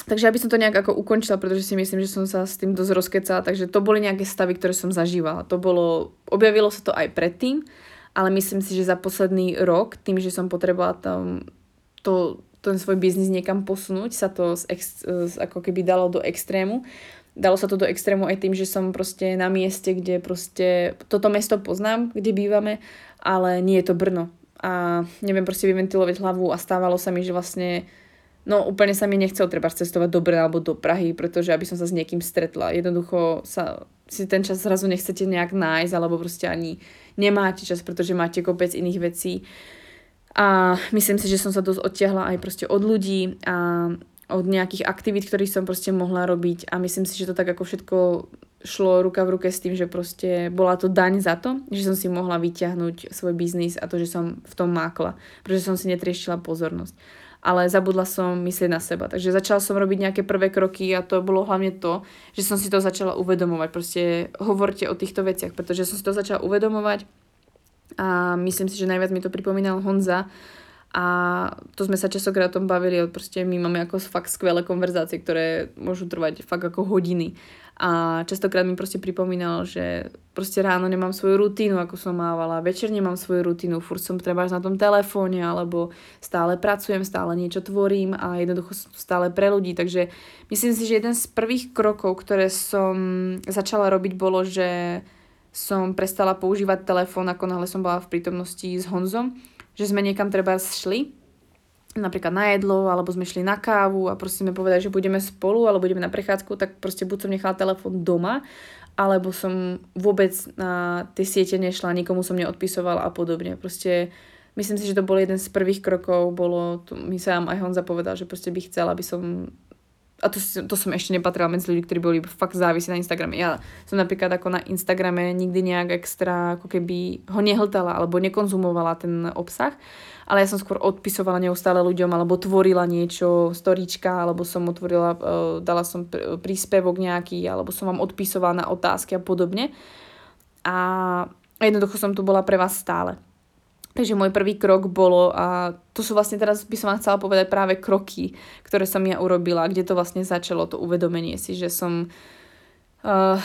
takže aby som to nejak ako ukončila, pretože si myslím, že som sa s tým dosť rozkecala, takže to boli nejaké stavy, ktoré som zažívala. To bolo, objavilo sa to aj predtým, ale myslím si, že za posledný rok, tým, že som potrebovala tam to ten svoj biznis niekam posunúť, sa to z ex, z, ako keby dalo do extrému. Dalo sa to do extrému aj tým, že som proste na mieste, kde proste toto mesto poznám, kde bývame, ale nie je to Brno. A neviem proste vyventilovať hlavu a stávalo sa mi, že vlastne no úplne sa mi nechcelo treba cestovať do Brna alebo do Prahy, pretože aby som sa s niekým stretla. Jednoducho sa si ten čas zrazu nechcete nejak nájsť alebo proste ani nemáte čas, pretože máte kopec iných vecí. A myslím si, že som sa dosť odtiahla aj proste od ľudí a od nejakých aktivít, ktorých som proste mohla robiť a myslím si, že to tak ako všetko šlo ruka v ruke s tým, že proste bola to daň za to, že som si mohla vyťahnuť svoj biznis a to, že som v tom mákla, pretože som si netrieštila pozornosť. Ale zabudla som myslieť na seba. Takže začala som robiť nejaké prvé kroky a to bolo hlavne to, že som si to začala uvedomovať. Proste hovorte o týchto veciach, pretože som si to začala uvedomovať a myslím si, že najviac mi to pripomínal Honza a to sme sa častokrát o tom bavili, proste my máme ako fakt skvelé konverzácie, ktoré môžu trvať fakt ako hodiny a častokrát mi proste pripomínal, že proste ráno nemám svoju rutínu, ako som mávala, večer nemám svoju rutínu, furt som treba na tom telefóne, alebo stále pracujem, stále niečo tvorím a jednoducho stále pre ľudí, takže myslím si, že jeden z prvých krokov, ktoré som začala robiť, bolo, že som prestala používať telefón, ako náhle som bola v prítomnosti s Honzom, že sme niekam treba šli, napríklad na jedlo, alebo sme šli na kávu a proste sme povedali, že budeme spolu, alebo budeme na prechádzku, tak proste buď som nechala telefón doma, alebo som vôbec na tie siete nešla, nikomu som neodpisovala a podobne. Proste myslím si, že to bol jeden z prvých krokov, bolo, mi sa aj Honza povedal, že proste by chcel, aby som a to, to som ešte nepatrila medzi ľudí, ktorí boli fakt závisí na Instagrame. Ja som napríklad ako na Instagrame nikdy nejak extra ako keby ho nehltala alebo nekonzumovala ten obsah, ale ja som skôr odpisovala neustále ľuďom alebo tvorila niečo, storička, alebo som otvorila, uh, dala som príspevok nejaký, alebo som vám odpisovala na otázky a podobne. A jednoducho som tu bola pre vás stále. Takže môj prvý krok bolo, a to sú vlastne teraz by som vám chcela povedať práve kroky, ktoré som ja urobila, kde to vlastne začalo, to uvedomenie si, že som... Uh,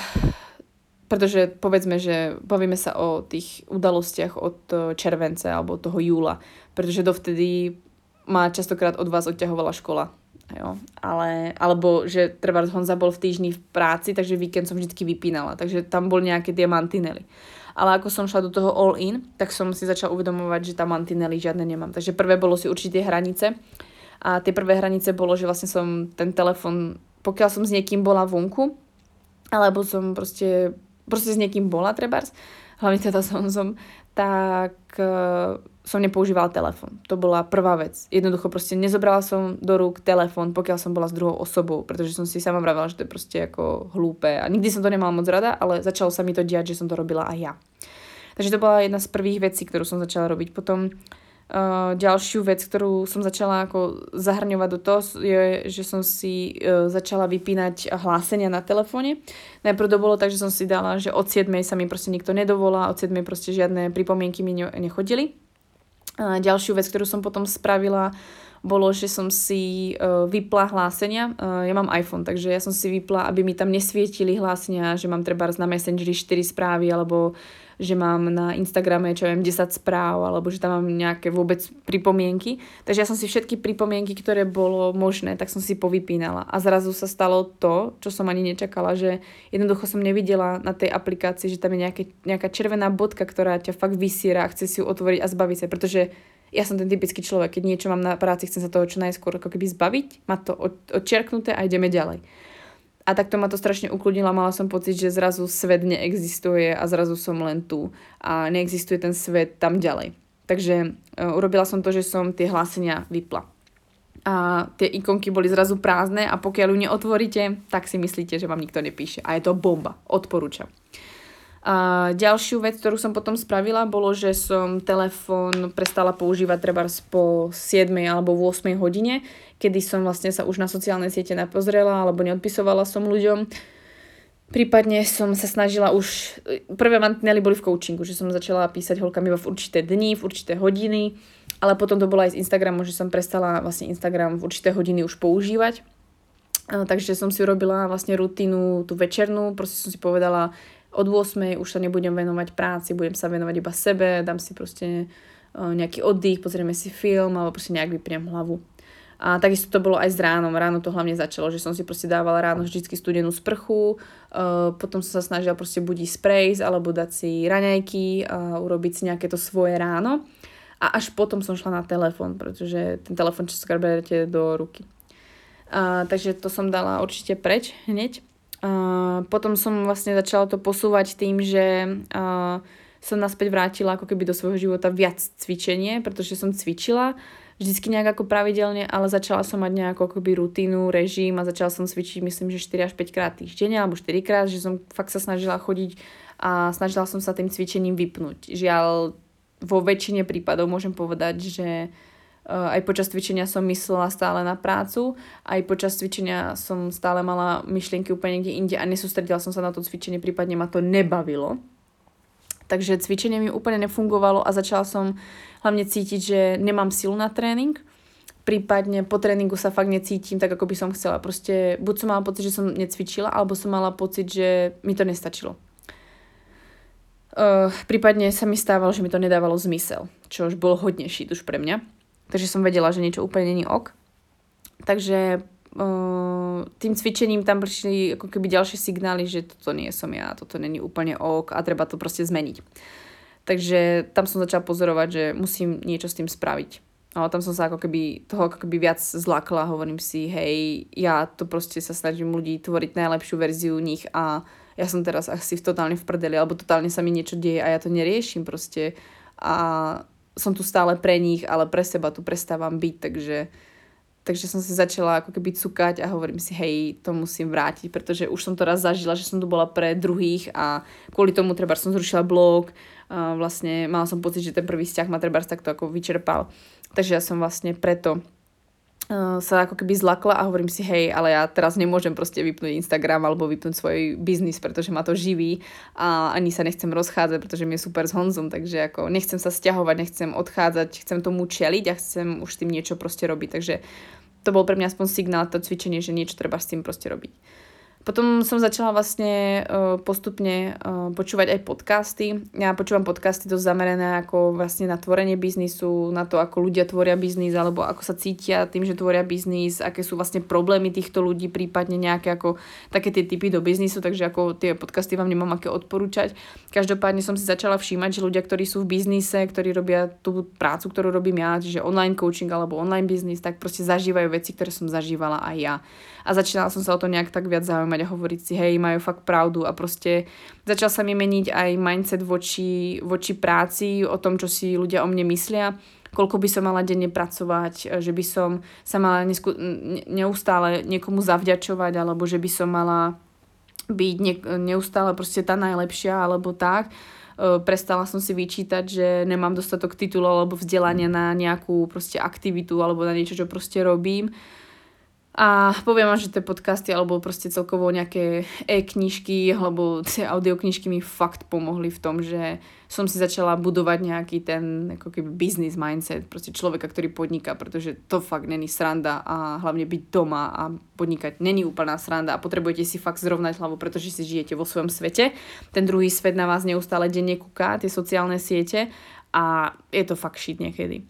pretože povedzme, že bavíme sa o tých udalostiach od července alebo toho júla, pretože dovtedy ma častokrát od vás odťahovala škola. Jo. Ale, alebo že treba Honza bol v týždni v práci, takže víkend som vždy vypínala. Takže tam bol nejaké diamantinely ale ako som šla do toho all in, tak som si začala uvedomovať, že tam mantinely žiadne nemám. Takže prvé bolo si určite hranice a tie prvé hranice bolo, že vlastne som ten telefon, pokiaľ som s niekým bola vonku, alebo som proste, proste s niekým bola trebárs, hlavne teda som, som tak uh, som nepoužívala telefon. To bola prvá vec. Jednoducho proste nezobrala som do rúk telefon, pokiaľ som bola s druhou osobou, pretože som si sama vravela, že to je proste ako hlúpe. A nikdy som to nemala moc rada, ale začalo sa mi to diať, že som to robila aj ja. Takže to bola jedna z prvých vecí, ktorú som začala robiť. Potom uh, ďalšiu vec, ktorú som začala ako zahrňovať do toho, je, že som si uh, začala vypínať hlásenia na telefóne. Najprv to bolo tak, že som si dala, že od 7 sa mi proste nikto nedovolá, od 7 proste žiadne pripomienky mi nechodili. A ďalšiu vec, ktorú som potom spravila, bolo, že som si uh, vypla hlásenia. Uh, ja mám iPhone, takže ja som si vypla, aby mi tam nesvietili hlásenia, že mám treba na Messengeri 4 správy alebo že mám na Instagrame, čo viem, 10 správ, alebo že tam mám nejaké vôbec pripomienky. Takže ja som si všetky pripomienky, ktoré bolo možné, tak som si povypínala. A zrazu sa stalo to, čo som ani nečakala, že jednoducho som nevidela na tej aplikácii, že tam je nejaké, nejaká červená bodka, ktorá ťa fakt vysiera a chce si ju otvoriť a zbaviť sa, pretože ja som ten typický človek, keď niečo mám na práci, chcem sa toho čo najskôr ako keby zbaviť, má to odčerknuté a ideme ďalej. A takto ma to strašne ukludnilo, mala som pocit, že zrazu svet neexistuje a zrazu som len tu a neexistuje ten svet tam ďalej. Takže uh, urobila som to, že som tie hlásenia vypla. A tie ikonky boli zrazu prázdne a pokiaľ ju neotvoríte, tak si myslíte, že vám nikto nepíše. A je to bomba. Odporúčam. A ďalšiu vec, ktorú som potom spravila, bolo, že som telefón prestala používať treba po 7 alebo 8 hodine, kedy som vlastne sa už na sociálne siete nepozrela alebo neodpisovala som ľuďom. Prípadne som sa snažila už, prvé mantinely boli v coachingu, že som začala písať holkami v určité dni, v určité hodiny, ale potom to bolo aj z Instagramu, že som prestala vlastne Instagram v určité hodiny už používať. Takže som si urobila vlastne rutinu tú večernú, proste som si povedala, od 8 už sa nebudem venovať práci, budem sa venovať iba sebe, dám si proste nejaký oddych, pozrieme si film alebo proste nejak vypriem hlavu. A takisto to bolo aj s ránom. Ráno to hlavne začalo, že som si proste dávala ráno vždy studenú sprchu, uh, potom som sa snažila proste budiť sprejsť alebo dať si raňajky a urobiť si nejaké to svoje ráno. A až potom som šla na telefón, pretože ten telefón častokrát berete do ruky. Uh, takže to som dala určite preč hneď. Uh, potom som vlastne začala to posúvať tým, že uh, som naspäť vrátila ako keby do svojho života viac cvičenie, pretože som cvičila vždycky nejak ako pravidelne, ale začala som mať nejakú akoby rutínu, režim a začala som cvičiť myslím, že 4 až 5 krát týždenne alebo 4 krát, že som fakt sa snažila chodiť a snažila som sa tým cvičením vypnúť. Žiaľ, vo väčšine prípadov môžem povedať, že Eh, aj počas cvičenia som myslela stále na prácu, aj počas cvičenia som stále mala myšlienky úplne niekde inde a nesústredila som sa na to cvičenie, prípadne ma to nebavilo. Takže cvičenie mi úplne nefungovalo a začala som hlavne cítiť, že nemám silu na tréning. Prípadne po tréningu sa fakt necítim tak, ako by som chcela. Proste buď som mala pocit, že som necvičila, alebo som mala pocit, že mi to nestačilo. Uh, prípadne sa mi stávalo, že mi to nedávalo zmysel, čo už bol hodne už pre mňa. Takže som vedela, že niečo úplne není ok. Takže uh, tým cvičením tam prišli ako keby ďalšie signály, že toto nie som ja, toto není úplne ok a treba to proste zmeniť. Takže tam som začala pozorovať, že musím niečo s tým spraviť. A tam som sa ako keby toho ako keby viac zlakla, hovorím si, hej, ja to proste sa snažím ľudí tvoriť najlepšiu verziu nich a ja som teraz asi totálne v prdeli, alebo totálne sa mi niečo deje a ja to neriešim proste. A som tu stále pre nich, ale pre seba tu prestávam byť, takže, takže som si začala ako keby cukať a hovorím si, hej, to musím vrátiť, pretože už som to raz zažila, že som tu bola pre druhých a kvôli tomu treba som zrušila blog, vlastne mala som pocit, že ten prvý vzťah ma treba takto ako vyčerpal, takže ja som vlastne preto sa ako keby zlakla a hovorím si, hej, ale ja teraz nemôžem proste vypnúť Instagram alebo vypnúť svoj biznis, pretože ma to živí a ani sa nechcem rozchádzať, pretože mi je super s Honzom, takže ako nechcem sa stiahovať, nechcem odchádzať, chcem tomu čeliť a chcem už s tým niečo proste robiť, takže to bol pre mňa aspoň signál, to cvičenie, že niečo treba s tým proste robiť. Potom som začala vlastne uh, postupne uh, počúvať aj podcasty. Ja počúvam podcasty dosť zamerané ako vlastne na tvorenie biznisu, na to, ako ľudia tvoria biznis, alebo ako sa cítia tým, že tvoria biznis, aké sú vlastne problémy týchto ľudí, prípadne nejaké ako také tie typy do biznisu, takže ako tie podcasty vám nemám aké odporúčať. Každopádne som si začala všímať, že ľudia, ktorí sú v biznise, ktorí robia tú prácu, ktorú robím ja, čiže online coaching alebo online biznis, tak proste zažívajú veci, ktoré som zažívala aj ja. A začínala som sa o to nejak tak viac zaujímať uvedomať a hovoriť si, hej, majú fakt pravdu. A proste začal sa mi meniť aj mindset voči, voči práci, o tom, čo si ľudia o mne myslia, koľko by som mala denne pracovať, že by som sa mala nesku- neustále niekomu zavďačovať, alebo že by som mala byť ne- neustále proste tá najlepšia, alebo tak. Prestala som si vyčítať, že nemám dostatok titulov alebo vzdelania na nejakú proste aktivitu alebo na niečo, čo proste robím. A poviem vám, že tie podcasty alebo proste celkovo nejaké e-knižky alebo tie audioknižky mi fakt pomohli v tom, že som si začala budovať nejaký ten ako keby business mindset, proste človeka, ktorý podniká, pretože to fakt není sranda a hlavne byť doma a podnikať není úplná sranda a potrebujete si fakt zrovnať hlavu, pretože si žijete vo svojom svete. Ten druhý svet na vás neustále denne kúka, tie sociálne siete a je to fakt shit niekedy.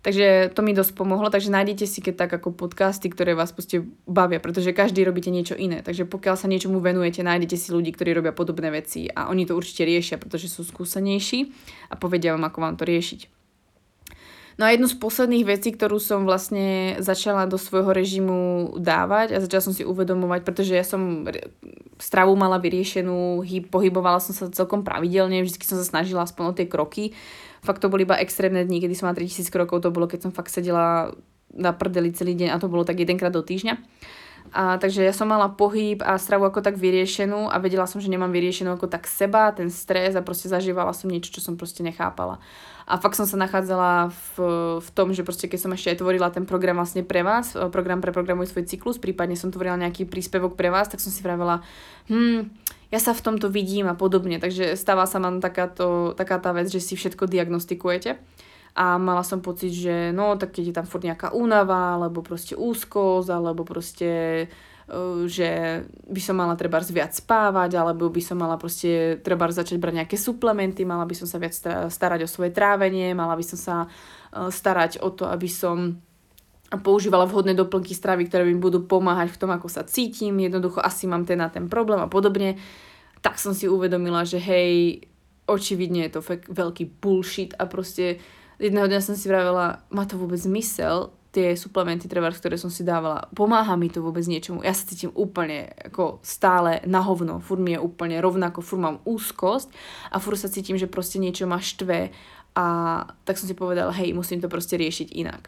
Takže to mi dosť pomohlo, takže nájdete si keď tak ako podcasty, ktoré vás proste bavia, pretože každý robíte niečo iné. Takže pokiaľ sa niečomu venujete, nájdete si ľudí, ktorí robia podobné veci a oni to určite riešia, pretože sú skúsenejší a povedia vám, ako vám to riešiť. No a jednu z posledných vecí, ktorú som vlastne začala do svojho režimu dávať a začala som si uvedomovať, pretože ja som stravu mala vyriešenú, pohybovala som sa celkom pravidelne, vždy som sa snažila aspoň o tie kroky, fakt to boli iba extrémne dni, kedy som mala 3000 krokov, to bolo, keď som fakt sedela na prdeli celý deň a to bolo tak jedenkrát do týždňa. A, takže ja som mala pohyb a stravu ako tak vyriešenú a vedela som, že nemám vyriešenú ako tak seba, ten stres a proste zažívala som niečo, čo som proste nechápala. A fakt som sa nachádzala v, v tom, že proste keď som ešte aj tvorila ten program vlastne pre vás, program pre programuj svoj cyklus, prípadne som tvorila nejaký príspevok pre vás, tak som si vravela, hm, ja sa v tomto vidím a podobne. Takže stáva sa mám takáto, taká tá vec, že si všetko diagnostikujete. A mala som pocit, že no, tak keď je tam furt nejaká únava, alebo proste úzkosť, alebo proste e, že by som mala treba viac spávať, alebo by som mala proste treba začať brať nejaké suplementy, mala by som sa viac starať o svoje trávenie, mala by som sa e, starať o to, aby som používala vhodné doplnky stravy, ktoré mi budú pomáhať v tom, ako sa cítim, jednoducho asi mám ten na ten problém a podobne, tak som si uvedomila, že hej, očividne je to fakt veľký bullshit a proste jedného dňa som si vravela, má to vôbec zmysel, tie suplementy, trebárs, ktoré som si dávala, pomáha mi to vôbec niečomu. Ja sa cítim úplne ako stále na hovno, furt mi je úplne rovnako, furt mám úzkosť a furt sa cítim, že proste niečo ma štve a tak som si povedala, hej, musím to proste riešiť inak.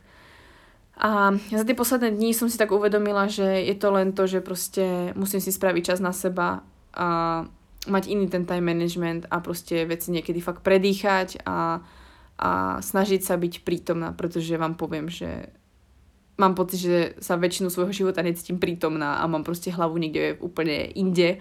A za tie posledné dní som si tak uvedomila, že je to len to, že proste musím si spraviť čas na seba a mať iný ten time management a proste veci niekedy fakt predýchať a, a snažiť sa byť prítomná, pretože vám poviem, že mám pocit, že sa väčšinu svojho života necítim prítomná a mám proste hlavu niekde úplne inde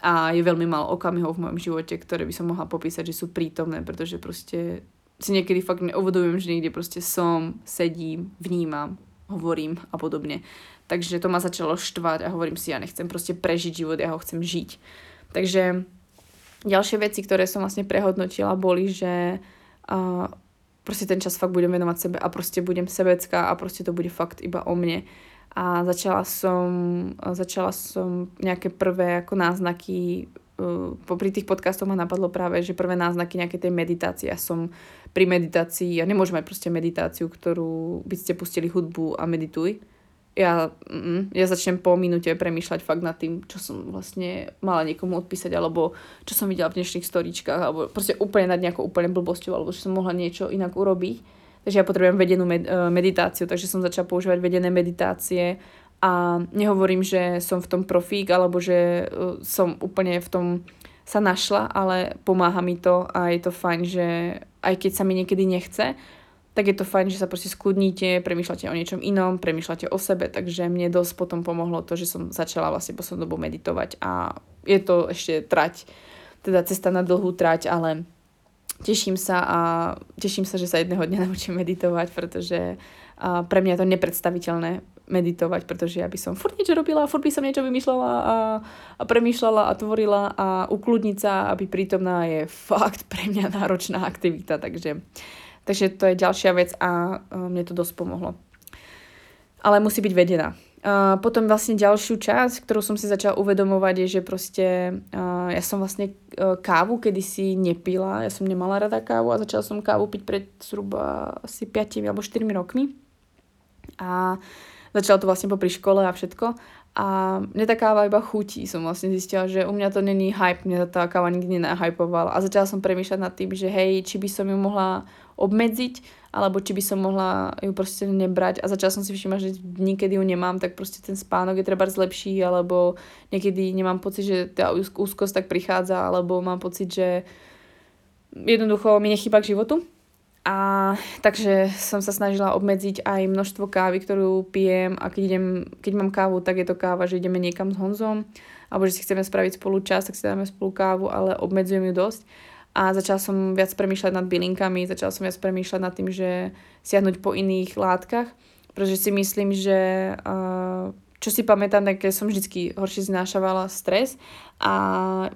a je veľmi málo okamihov v mojom živote, ktoré by som mohla popísať, že sú prítomné, pretože proste si niekedy fakt neuvedomujem, že niekde proste som, sedím, vnímam, hovorím a podobne. Takže to ma začalo štvať a hovorím si, ja nechcem proste prežiť život, ja ho chcem žiť. Takže ďalšie veci, ktoré som vlastne prehodnotila, boli, že uh, proste ten čas fakt budem venovať sebe a proste budem sebecká a proste to bude fakt iba o mne. A začala som, začala som nejaké prvé ako náznaky uh, popri tých podcastoch ma napadlo práve, že prvé náznaky nejaké tej meditácie. Ja som pri meditácii, ja nemôžem mať proste meditáciu, ktorú by ste pustili hudbu a medituj. Ja, mm, ja začnem po minúte premýšľať fakt nad tým, čo som vlastne mala niekomu odpísať, alebo čo som videla v dnešných storičkách, alebo proste úplne nad nejakou úplne blbosťou, alebo že som mohla niečo inak urobiť. Takže ja potrebujem vedenú med- e, meditáciu, takže som začala používať vedené meditácie a nehovorím, že som v tom profík, alebo že uh, som úplne v tom sa našla, ale pomáha mi to a je to fajn, že aj keď sa mi niekedy nechce, tak je to fajn, že sa proste skudníte, premýšľate o niečom inom, premýšľate o sebe, takže mne dosť potom pomohlo to, že som začala vlastne poslednú dobu meditovať a je to ešte trať, teda cesta na dlhú trať, ale teším sa a teším sa, že sa jedného dňa *laughs* naučím meditovať, pretože pre mňa je to nepredstaviteľné meditovať, pretože ja by som furt niečo robila, furt by som niečo vymýšľala a, a premýšľala a tvorila a ukludniť sa a byť prítomná je fakt pre mňa náročná aktivita, takže, takže to je ďalšia vec a mne to dosť pomohlo. Ale musí byť vedená. A potom vlastne ďalšiu časť, ktorú som si začala uvedomovať je, že proste uh, ja som vlastne kávu kedysi nepila, ja som nemala rada kávu a začala som kávu piť pred zhruba asi 5 alebo 4 rokmi. A začalo to vlastne popri škole a všetko. A mne tá káva iba chutí, som vlastne zistila, že u mňa to není hype, mňa tá káva nikdy nehypovala. A začala som premýšľať nad tým, že hej, či by som ju mohla obmedziť, alebo či by som mohla ju proste nebrať. A začala som si všímať, že dní, kedy ju nemám, tak proste ten spánok je treba zlepší, alebo niekedy nemám pocit, že tá úzkosť tak prichádza, alebo mám pocit, že jednoducho mi nechýba k životu. A takže som sa snažila obmedziť aj množstvo kávy, ktorú pijem a keď, idem, keď mám kávu, tak je to káva, že ideme niekam s Honzom alebo že si chceme spraviť spolu čas, tak si dáme spolu kávu, ale obmedzujem ju dosť. A začala som viac premýšľať nad bylinkami, začala som viac premýšľať nad tým, že siahnuť po iných látkach, pretože si myslím, že uh, čo si pamätám, tak som vždy horšie znášavala stres a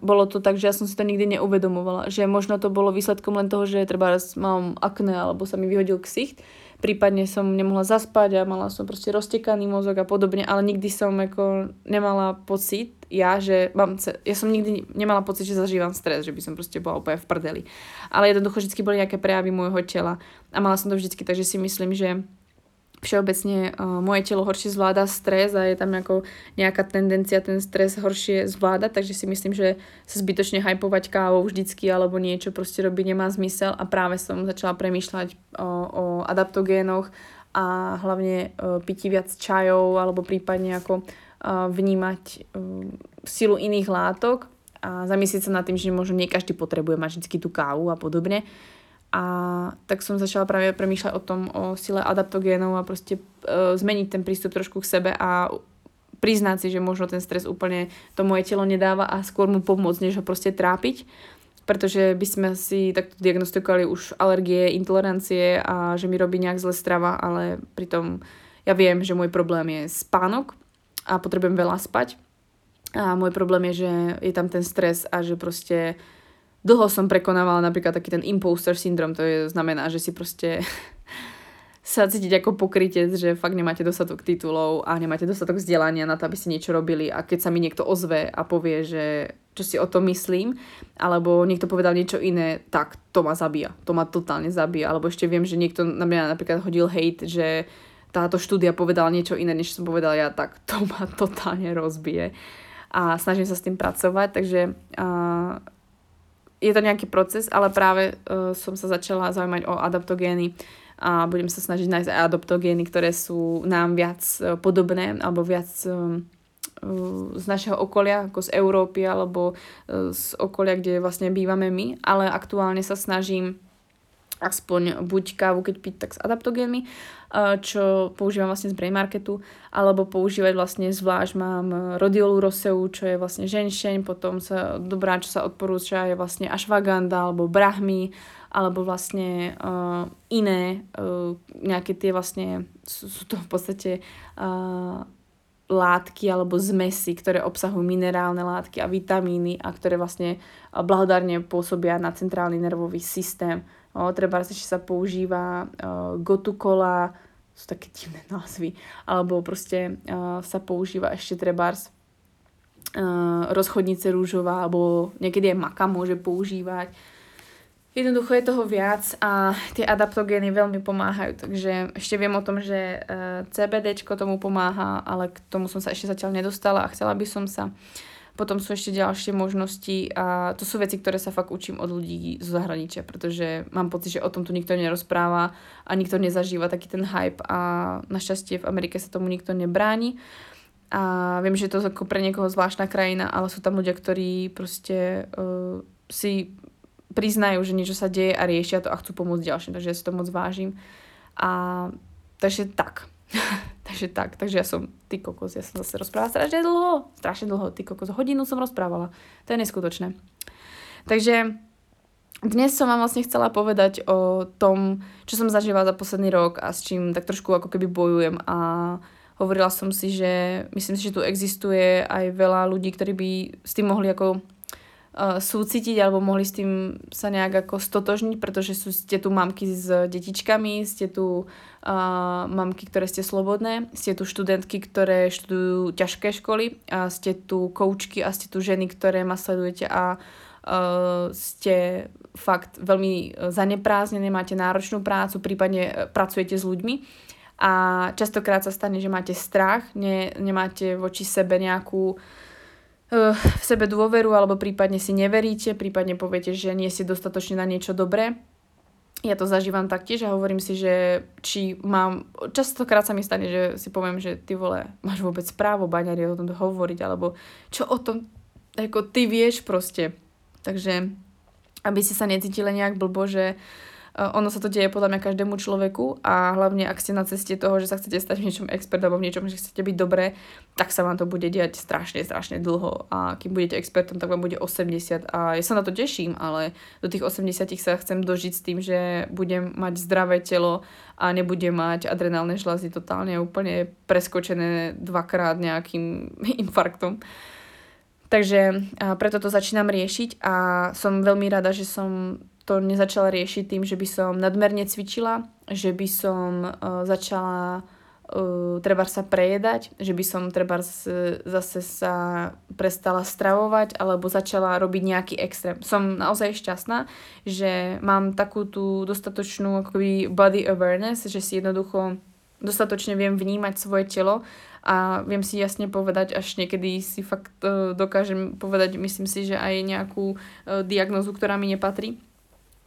bolo to tak, že ja som si to nikdy neuvedomovala, že možno to bolo výsledkom len toho, že treba mám akné alebo sa mi vyhodil ksicht, prípadne som nemohla zaspať a mala som proste roztekaný mozog a podobne, ale nikdy som ako nemala pocit, ja, že mám, ja som nikdy nemala pocit, že zažívam stres, že by som proste bola úplne v prdeli. Ale jednoducho vždy boli nejaké prejavy môjho tela a mala som to vždycky, takže si myslím, že všeobecne uh, moje telo horšie zvláda stres a je tam ako nejaká tendencia ten stres horšie zvládať, takže si myslím, že sa zbytočne hypovať kávou vždycky alebo niečo proste robiť nemá zmysel a práve som začala premýšľať o, o adaptogénoch a hlavne uh, pití viac čajov alebo prípadne ako uh, vnímať uh, silu iných látok a zamyslieť sa nad tým, že možno nie každý potrebuje mať vždy tú kávu a podobne. A tak som začala práve premýšľať o tom, o sile adaptogénov a proste e, zmeniť ten prístup trošku k sebe a priznať si, že možno ten stres úplne to moje telo nedáva a skôr mu pomôcť, než ho proste trápiť. Pretože by sme si takto diagnostikovali už alergie, intolerancie a že mi robí nejak zle strava, ale pritom ja viem, že môj problém je spánok a potrebujem veľa spať. A môj problém je, že je tam ten stres a že proste dlho som prekonávala napríklad taký ten imposter syndrom, to je, znamená, že si proste *laughs* sa cítiť ako pokrytec, že fakt nemáte dostatok titulov a nemáte dostatok vzdelania na to, aby ste niečo robili a keď sa mi niekto ozve a povie, že čo si o tom myslím, alebo niekto povedal niečo iné, tak to ma zabíja. To ma totálne zabíja. Alebo ešte viem, že niekto na mňa napríklad hodil hate, že táto štúdia povedala niečo iné, než som povedala ja, tak to ma *laughs* totálne rozbije. A snažím sa s tým pracovať, takže uh, je to nejaký proces, ale práve uh, som sa začala zaujímať o adaptogény a budem sa snažiť nájsť aj adaptogény, ktoré sú nám viac uh, podobné alebo viac uh, z našeho okolia, ako z Európy alebo z okolia, kde vlastne bývame my, ale aktuálne sa snažím aspoň buď kávu, keď piť, tak s adaptogénmi, čo používam vlastne z Brain Marketu, alebo používať vlastne zvlášť mám rodiolu roseu, čo je vlastne ženšeň, potom sa dobrá, čo sa odporúča, je vlastne ashwagandha alebo brahmy, alebo vlastne uh, iné uh, nejaké tie vlastne, sú, sú to v podstate uh, látky alebo zmesy, ktoré obsahujú minerálne látky a vitamíny a ktoré vlastne blahodárne pôsobia na centrálny nervový systém. O, treba ešte sa používa uh, gotukola, sú také divné názvy, alebo proste uh, sa používa ešte trebárs uh, rozchodnice rúžová, alebo niekedy aj maka môže používať. Jednoducho je toho viac a tie adaptogény veľmi pomáhajú, takže ešte viem o tom, že uh, CBD tomu pomáha, ale k tomu som sa ešte zatiaľ nedostala a chcela by som sa. Uh, potom sú ešte ďalšie možnosti a to sú veci, ktoré sa fakt učím od ľudí zo zahraničia, pretože mám pocit, že o tom tu nikto nerozpráva a nikto nezažíva taký ten hype a našťastie v Amerike sa tomu nikto nebráni. A viem, že je to ako pre niekoho zvláštna krajina, ale sú tam ľudia, ktorí proste uh, si priznajú, že niečo sa deje a riešia to a chcú pomôcť ďalším, takže ja si to moc vážim. A takže tak. *laughs* takže tak, takže ja som, ty kokos, ja som zase rozprávala strašne dlho, strašne dlho, ty kokos, hodinu som rozprávala, to je neskutočné. Takže dnes som vám vlastne chcela povedať o tom, čo som zažívala za posledný rok a s čím tak trošku ako keby bojujem a hovorila som si, že myslím si, že tu existuje aj veľa ľudí, ktorí by s tým mohli ako súcitiť alebo mohli s tým sa nejak ako stotožniť, pretože sú, ste tu mamky s detičkami, ste tu uh, mamky, ktoré ste slobodné, ste tu študentky, ktoré študujú ťažké školy a ste tu koučky a ste tu ženy, ktoré ma sledujete a uh, ste fakt veľmi zaneprázdnené, máte náročnú prácu, prípadne pracujete s ľuďmi. A častokrát sa stane, že máte strach, ne, nemáte voči sebe nejakú uh, v sebe dôveru alebo prípadne si neveríte, prípadne poviete, že nie ste dostatočne na niečo dobré. Ja to zažívam taktiež a hovorím si, že či mám, častokrát sa mi stane, že si poviem, že ty vole, máš vôbec právo baňari o tom hovoriť, alebo čo o tom, ako ty vieš proste. Takže aby ste sa necítili nejak blbo, že uh, Eh, ono sa to deje podľa mňa každému človeku a hlavne ak ste na ceste toho, že sa chcete stať v niečom expert alebo v niečom, že chcete byť dobré, tak sa vám to bude diať strašne, strašne dlho a kým budete expertom, tak vám bude 80 a ja sa na to teším, ale do tých 80 sa chcem dožiť s tým, že budem mať zdravé telo a nebudem mať adrenálne žľazy totálne úplne preskočené dvakrát nejakým *laughs* infarktom. Takže preto to začínam riešiť a som veľmi rada, že som to nezačala riešiť tým, že by som nadmerne cvičila, že by som uh, začala uh, treba sa prejedať, že by som treba zase sa prestala stravovať alebo začala robiť nejaký extrém. Som naozaj šťastná, že mám takú tú dostatočnú akoby body awareness, že si jednoducho dostatočne viem vnímať svoje telo a viem si jasne povedať, až niekedy si fakt uh, dokážem povedať, myslím si, že aj nejakú uh, diagnozu, ktorá mi nepatrí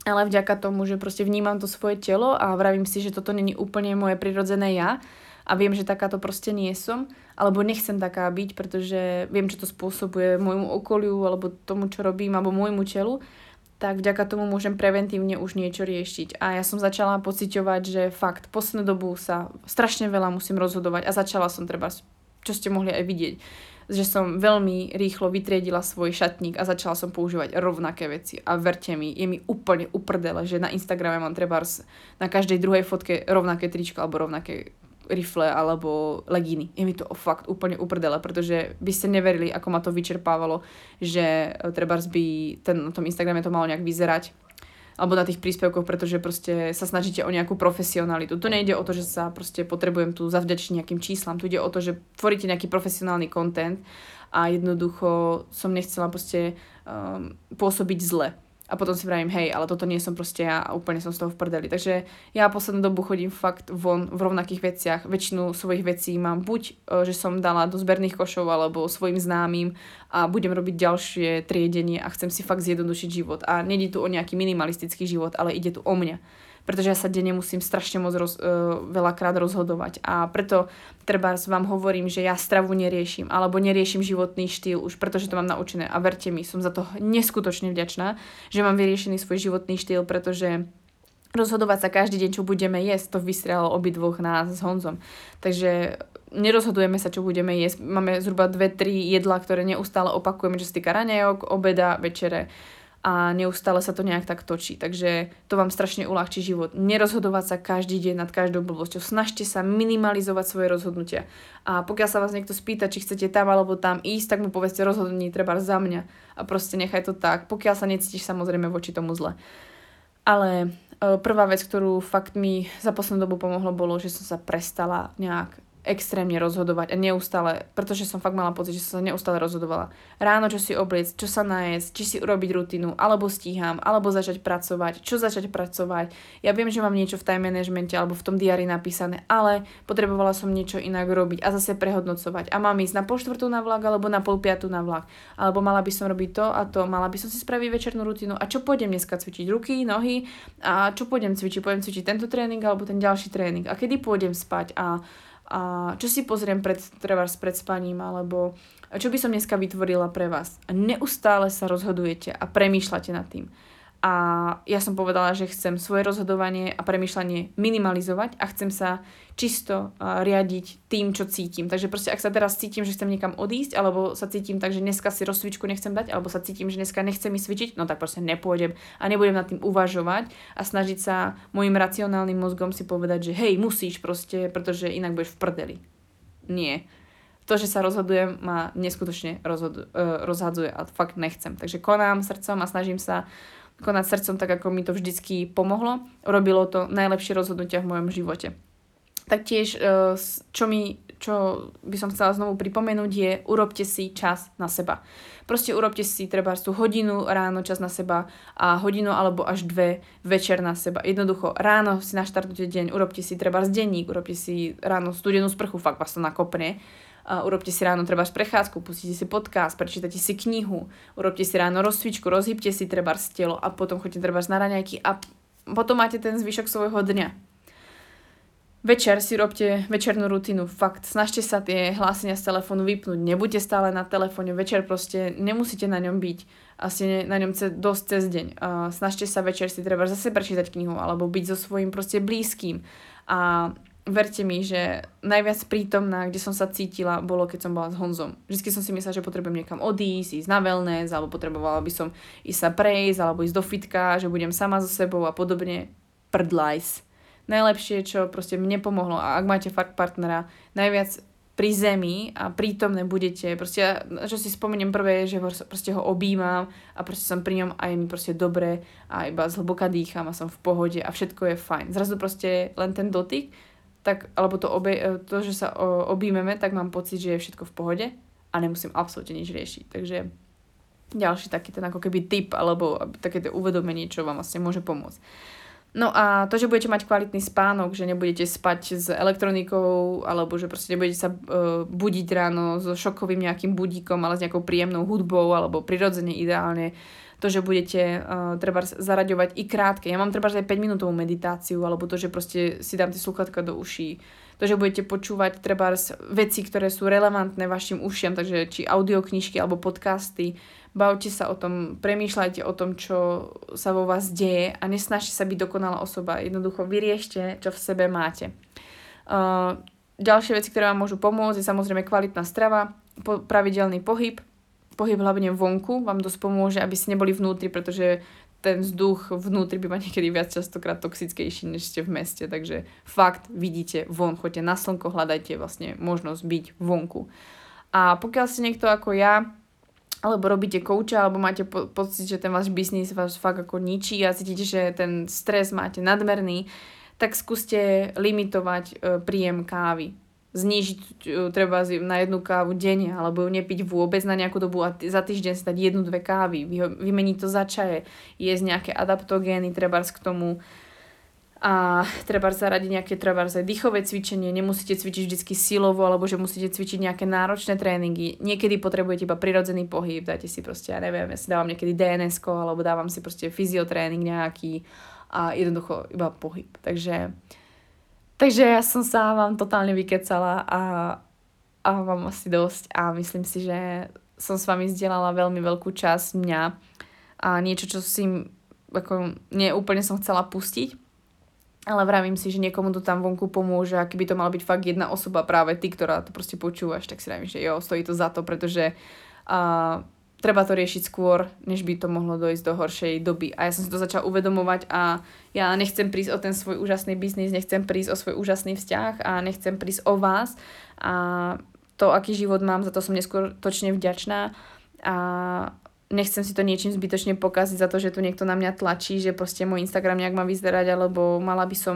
ale vďaka tomu, že proste vnímam to svoje telo a vravím si, že toto není úplne moje prirodzené ja a viem, že takáto proste nie som, alebo nechcem taká byť, pretože viem, čo to spôsobuje môjmu okoliu, alebo tomu, čo robím, alebo môjmu telu, tak vďaka tomu môžem preventívne už niečo riešiť. A ja som začala pociťovať, že fakt, poslednú dobu sa strašne veľa musím rozhodovať a začala som treba, čo ste mohli aj vidieť, že som veľmi rýchlo vytriedila svoj šatník a začala som používať rovnaké veci. A verte mi, je mi úplne uprdele, že na Instagrame mám treba na každej druhej fotke rovnaké tričko alebo rovnaké rifle alebo legíny. Je mi to fakt úplne uprdele, pretože by ste neverili, ako ma to vyčerpávalo, že treba by ten, na tom Instagrame to malo nejak vyzerať alebo na tých príspevkoch, pretože proste sa snažíte o nejakú profesionalitu. To nejde o to, že sa proste potrebujem tu zavďačiť nejakým číslam, tu ide o to, že tvoríte nejaký profesionálny content a jednoducho som nechcela proste um, pôsobiť zle a potom si vravím, hej, ale toto nie som proste ja a úplne som z toho v prdeli. Takže ja poslednú dobu chodím fakt von v rovnakých veciach. Väčšinu svojich vecí mám buď, e, že som dala do zberných košov alebo svojim známym a budem robiť ďalšie triedenie a chcem si fakt zjednodušiť život. A nejde tu o nejaký minimalistický život, ale ide tu o mňa pretože ja sa denne musím strašne moc roz, uh, veľakrát rozhodovať. A preto treba vám hovorím, že ja stravu neriešim, alebo neriešim životný štýl už, pretože to mám naučené. A verte mi, som za to neskutočne vďačná, že mám vyriešený svoj životný štýl, pretože rozhodovať sa každý deň, čo budeme jesť, to vystrelalo obidvoch nás s Honzom. Takže nerozhodujeme sa, čo budeme jesť. Máme zhruba dve, tri jedlá, ktoré neustále opakujeme, čo sa týka raňajok, obeda, večere a neustále sa to nejak tak točí. Takže to vám strašne uľahčí život. Nerozhodovať sa každý deň nad každou blbosťou. Snažte sa minimalizovať svoje rozhodnutia. A pokiaľ sa vás niekto spýta, či chcete tam alebo tam ísť, tak mu povedzte rozhodnutie treba za mňa. A proste nechaj to tak. Pokiaľ sa necítiš samozrejme voči tomu zle. Ale e, prvá vec, ktorú fakt mi za poslednú dobu pomohlo, bolo, že som sa prestala nejak extrémne rozhodovať a neustále, pretože som fakt mala pocit, že som sa neustále rozhodovala. Ráno čo si obliecť, čo sa najesť, či si urobiť rutinu, alebo stíham, alebo začať pracovať, čo začať pracovať. Ja viem, že mám niečo v time managemente alebo v tom diári napísané, ale potrebovala som niečo inak robiť a zase prehodnocovať. A mám ísť na pol štvrtú na vlak alebo na pol piatu na vlak. Alebo mala by som robiť to a to, mala by som si spraviť večernú rutinu a čo pôjdem dneska cvičiť ruky, nohy a čo pôjdem cvičiť, pôjdem cvičiť tento tréning alebo ten ďalší tréning a kedy pôjdem spať a a čo si pozriem pred, treba pred spaním, alebo čo by som dneska vytvorila pre vás. A neustále sa rozhodujete a premýšľate nad tým. A ja som povedala, že chcem svoje rozhodovanie a premyšľanie minimalizovať a chcem sa čisto riadiť tým, čo cítim. Takže proste ak sa teraz cítim, že chcem niekam odísť, alebo sa cítim tak, že dneska si rozcvičku nechcem dať, alebo sa cítim, že dneska nechcem mi cvičiť, no tak proste nepôjdem a nebudem nad tým uvažovať a snažiť sa môjim racionálnym mozgom si povedať, že hej, musíš proste, pretože inak budeš v prdeli. Nie to, že sa rozhodujem, ma neskutočne rozhodu, uh, rozhadzuje a fakt nechcem. Takže konám srdcom a snažím sa konať srdcom tak, ako mi to vždycky pomohlo. Robilo to najlepšie rozhodnutia v mojom živote. Taktiež, e, čo, mi, čo by som chcela znovu pripomenúť, je urobte si čas na seba. Proste urobte si treba tú hodinu ráno čas na seba a hodinu alebo až dve večer na seba. Jednoducho ráno si naštartujte deň, urobte si treba denník, urobte si ráno studenú sprchu, fakt vás to nakopne. Urobte si ráno treba prechádzku, pustite si podcast, prečítate si knihu, urobte si ráno rozcvičku, rozhybte si treba telo a potom choďte treba na raňajky a potom máte ten zvyšok svojho dňa. Večer si robte večernú rutinu, fakt, snažte sa tie hlásenia z telefónu vypnúť, nebuďte stále na telefóne, večer proste nemusíte na ňom byť, asi na ňom ce, dosť cez deň. Uh, snažte sa večer si treba zase prečítať knihu, alebo byť so svojím proste blízkym. A verte mi, že najviac prítomná, kde som sa cítila, bolo keď som bola s Honzom. Vždy som si myslela, že potrebujem niekam odísť, ísť na wellness, alebo potrebovala by som ísť sa prejsť, alebo ísť do fitka, že budem sama so sebou a podobne. Prdlajs najlepšie, čo proste mne pomohlo a ak máte fakt partnera, najviac pri zemi a prítomné budete, proste čo si spomeniem prvé, že ho, proste ho objímam a proste som pri ňom a je mi proste dobre a iba zhlboka dýcham a som v pohode a všetko je fajn. Zrazu proste len ten dotyk, tak, alebo to, obe, to že sa objímeme, tak mám pocit, že je všetko v pohode a nemusím absolútne nič riešiť. Takže ďalší taký ten ako keby tip alebo také to uvedomenie, čo vám vlastne môže pomôcť. No a to, že budete mať kvalitný spánok, že nebudete spať s elektronikou, alebo že proste nebudete sa uh, budiť ráno so šokovým nejakým budíkom, ale s nejakou príjemnou hudbou, alebo prirodzene ideálne. To, že budete uh, treba zaraďovať i krátke. Ja mám treba aj 5 minútovú meditáciu, alebo to, že proste si dám tie sluchatka do uší. To, že budete počúvať treba veci, ktoré sú relevantné vašim ušiam, takže či audioknižky alebo podcasty, bavte sa o tom, premýšľajte o tom, čo sa vo vás deje a nesnažte sa byť dokonalá osoba. Jednoducho vyriešte, čo v sebe máte. Uh, ďalšie veci, ktoré vám môžu pomôcť, je samozrejme kvalitná strava, pravidelný pohyb, pohyb hlavne vonku vám dosť pomôže, aby ste neboli vnútri, pretože ten vzduch vnútri býva niekedy viac častokrát toxickejší, než ste v meste, takže fakt vidíte von, choďte na slnko, hľadajte vlastne možnosť byť vonku. A pokiaľ ste niekto ako ja, alebo robíte kouča, alebo máte po- pocit, že ten váš biznis vás fakt ako ničí a cítite, že ten stres máte nadmerný, tak skúste limitovať e, príjem kávy. Znížiť e, treba na jednu kávu denne, alebo ju nepiť vôbec na nejakú dobu a za týždeň si dať jednu, dve kávy. Vy- vymeniť to za čaje, jesť nejaké adaptogény, treba k tomu a treba zaradiť nejaké treba aj dýchové cvičenie, nemusíte cvičiť vždy silovo alebo že musíte cvičiť nejaké náročné tréningy. Niekedy potrebujete iba prirodzený pohyb, dajte si proste, ja neviem, ja si dávam niekedy dns alebo dávam si proste fyziotréning nejaký a jednoducho iba pohyb. Takže, takže ja som sa vám totálne vykecala a, a vám asi dosť a myslím si, že som s vami zdieľala veľmi veľkú časť mňa a niečo, čo si ako neúplne som chcela pustiť, ale vravím si, že niekomu to tam vonku pomôže a keby to mal byť fakt jedna osoba, práve ty, ktorá to proste počúvaš, tak si vravím, že jo, stojí to za to, pretože uh, treba to riešiť skôr, než by to mohlo dojsť do horšej doby. A ja som si to začala uvedomovať a ja nechcem prísť o ten svoj úžasný biznis, nechcem prísť o svoj úžasný vzťah a nechcem prísť o vás a to, aký život mám, za to som neskutočne vďačná a nechcem si to niečím zbytočne pokaziť za to, že tu niekto na mňa tlačí, že proste môj Instagram nejak má vyzerať, alebo mala by som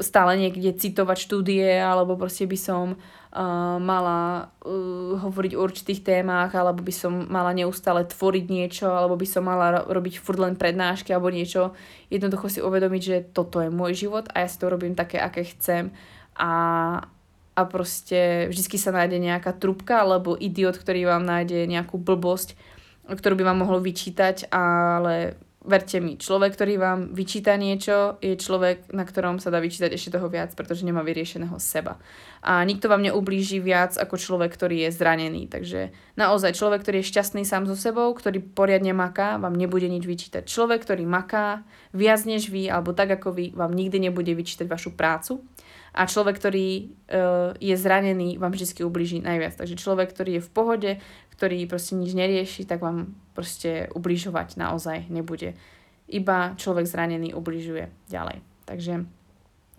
stále niekde citovať štúdie, alebo proste by som uh, mala uh, hovoriť o určitých témach, alebo by som mala neustále tvoriť niečo, alebo by som mala robiť furt len prednášky alebo niečo. Jednoducho si uvedomiť, že toto je môj život a ja si to robím také, aké chcem a a proste vždy sa nájde nejaká trubka alebo idiot, ktorý vám nájde nejakú blbosť, ktorú by vám mohlo vyčítať, ale verte mi, človek, ktorý vám vyčíta niečo, je človek, na ktorom sa dá vyčítať ešte toho viac, pretože nemá vyriešeného seba. A nikto vám neublíži viac ako človek, ktorý je zranený. Takže naozaj človek, ktorý je šťastný sám so sebou, ktorý poriadne maká, vám nebude nič vyčítať. Človek, ktorý maká viac než vy, alebo tak ako vy, vám nikdy nebude vyčítať vašu prácu. A človek, ktorý uh, je zranený, vám vždy ublíži najviac. Takže človek, ktorý je v pohode, ktorý proste nič nerieši, tak vám proste ubližovať naozaj nebude. Iba človek zranený ubližuje ďalej. Takže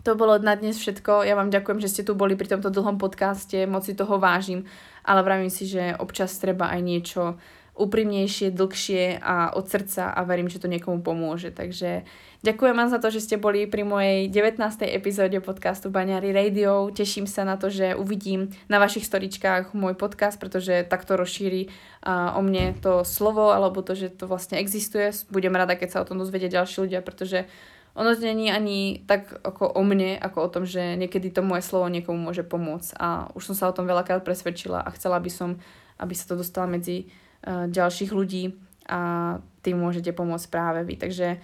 to bolo na dnes všetko. Ja vám ďakujem, že ste tu boli pri tomto dlhom podcaste, moc si toho vážim, ale vravím si, že občas treba aj niečo úprimnejšie, dlhšie a od srdca a verím, že to niekomu pomôže. Takže ďakujem vám za to, že ste boli pri mojej 19. epizóde podcastu Baňári Radio. Teším sa na to, že uvidím na vašich storičkách môj podcast, pretože takto rozšíri o mne to slovo alebo to, že to vlastne existuje. Budem rada, keď sa o tom dozvedia ďalší ľudia, pretože ono není ani tak ako o mne, ako o tom, že niekedy to moje slovo niekomu môže pomôcť. A už som sa o tom veľakrát presvedčila a chcela by som, aby sa to dostalo medzi ďalších ľudí a tým môžete pomôcť práve vy. Takže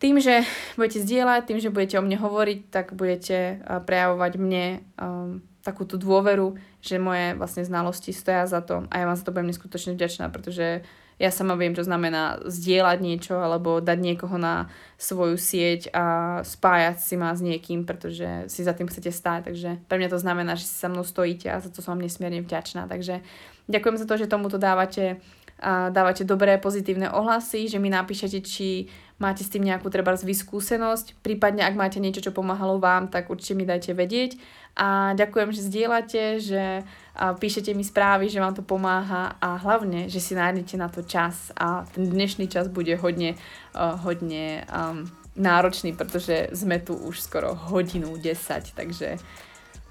tým, že budete zdieľať, tým, že budete o mne hovoriť, tak budete uh, prejavovať mne um, takú tú dôveru, že moje vlastne znalosti stoja za to a ja vám za to budem neskutočne vďačná, pretože ja sama viem, čo znamená zdieľať niečo alebo dať niekoho na svoju sieť a spájať si ma s niekým, pretože si za tým chcete stáť. Takže pre mňa to znamená, že si sa mnou stojíte a za to som vám nesmierne vďačná. Takže ďakujem za to, že tomuto dávate a dávate dobré pozitívne ohlasy, že mi napíšete, či máte s tým nejakú treba skúsenosť, prípadne ak máte niečo, čo pomáhalo vám, tak určite mi dajte vedieť. A ďakujem, že zdieľate, že píšete mi správy, že vám to pomáha a hlavne, že si nájdete na to čas a ten dnešný čas bude hodne, hodne um, náročný, pretože sme tu už skoro hodinu 10, takže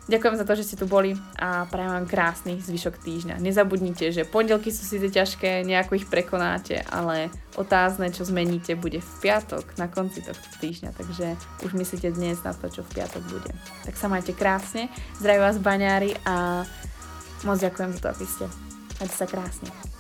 Ďakujem za to, že ste tu boli a prajem vám krásny zvyšok týždňa. Nezabudnite, že pondelky sú síce ťažké, nejako ich prekonáte, ale otázne, čo zmeníte, bude v piatok, na konci tohto týždňa, takže už myslíte dnes na to, čo v piatok bude. Tak sa majte krásne, zdraví vás baňári a moc ďakujem za to, aby ste. Majte sa krásne.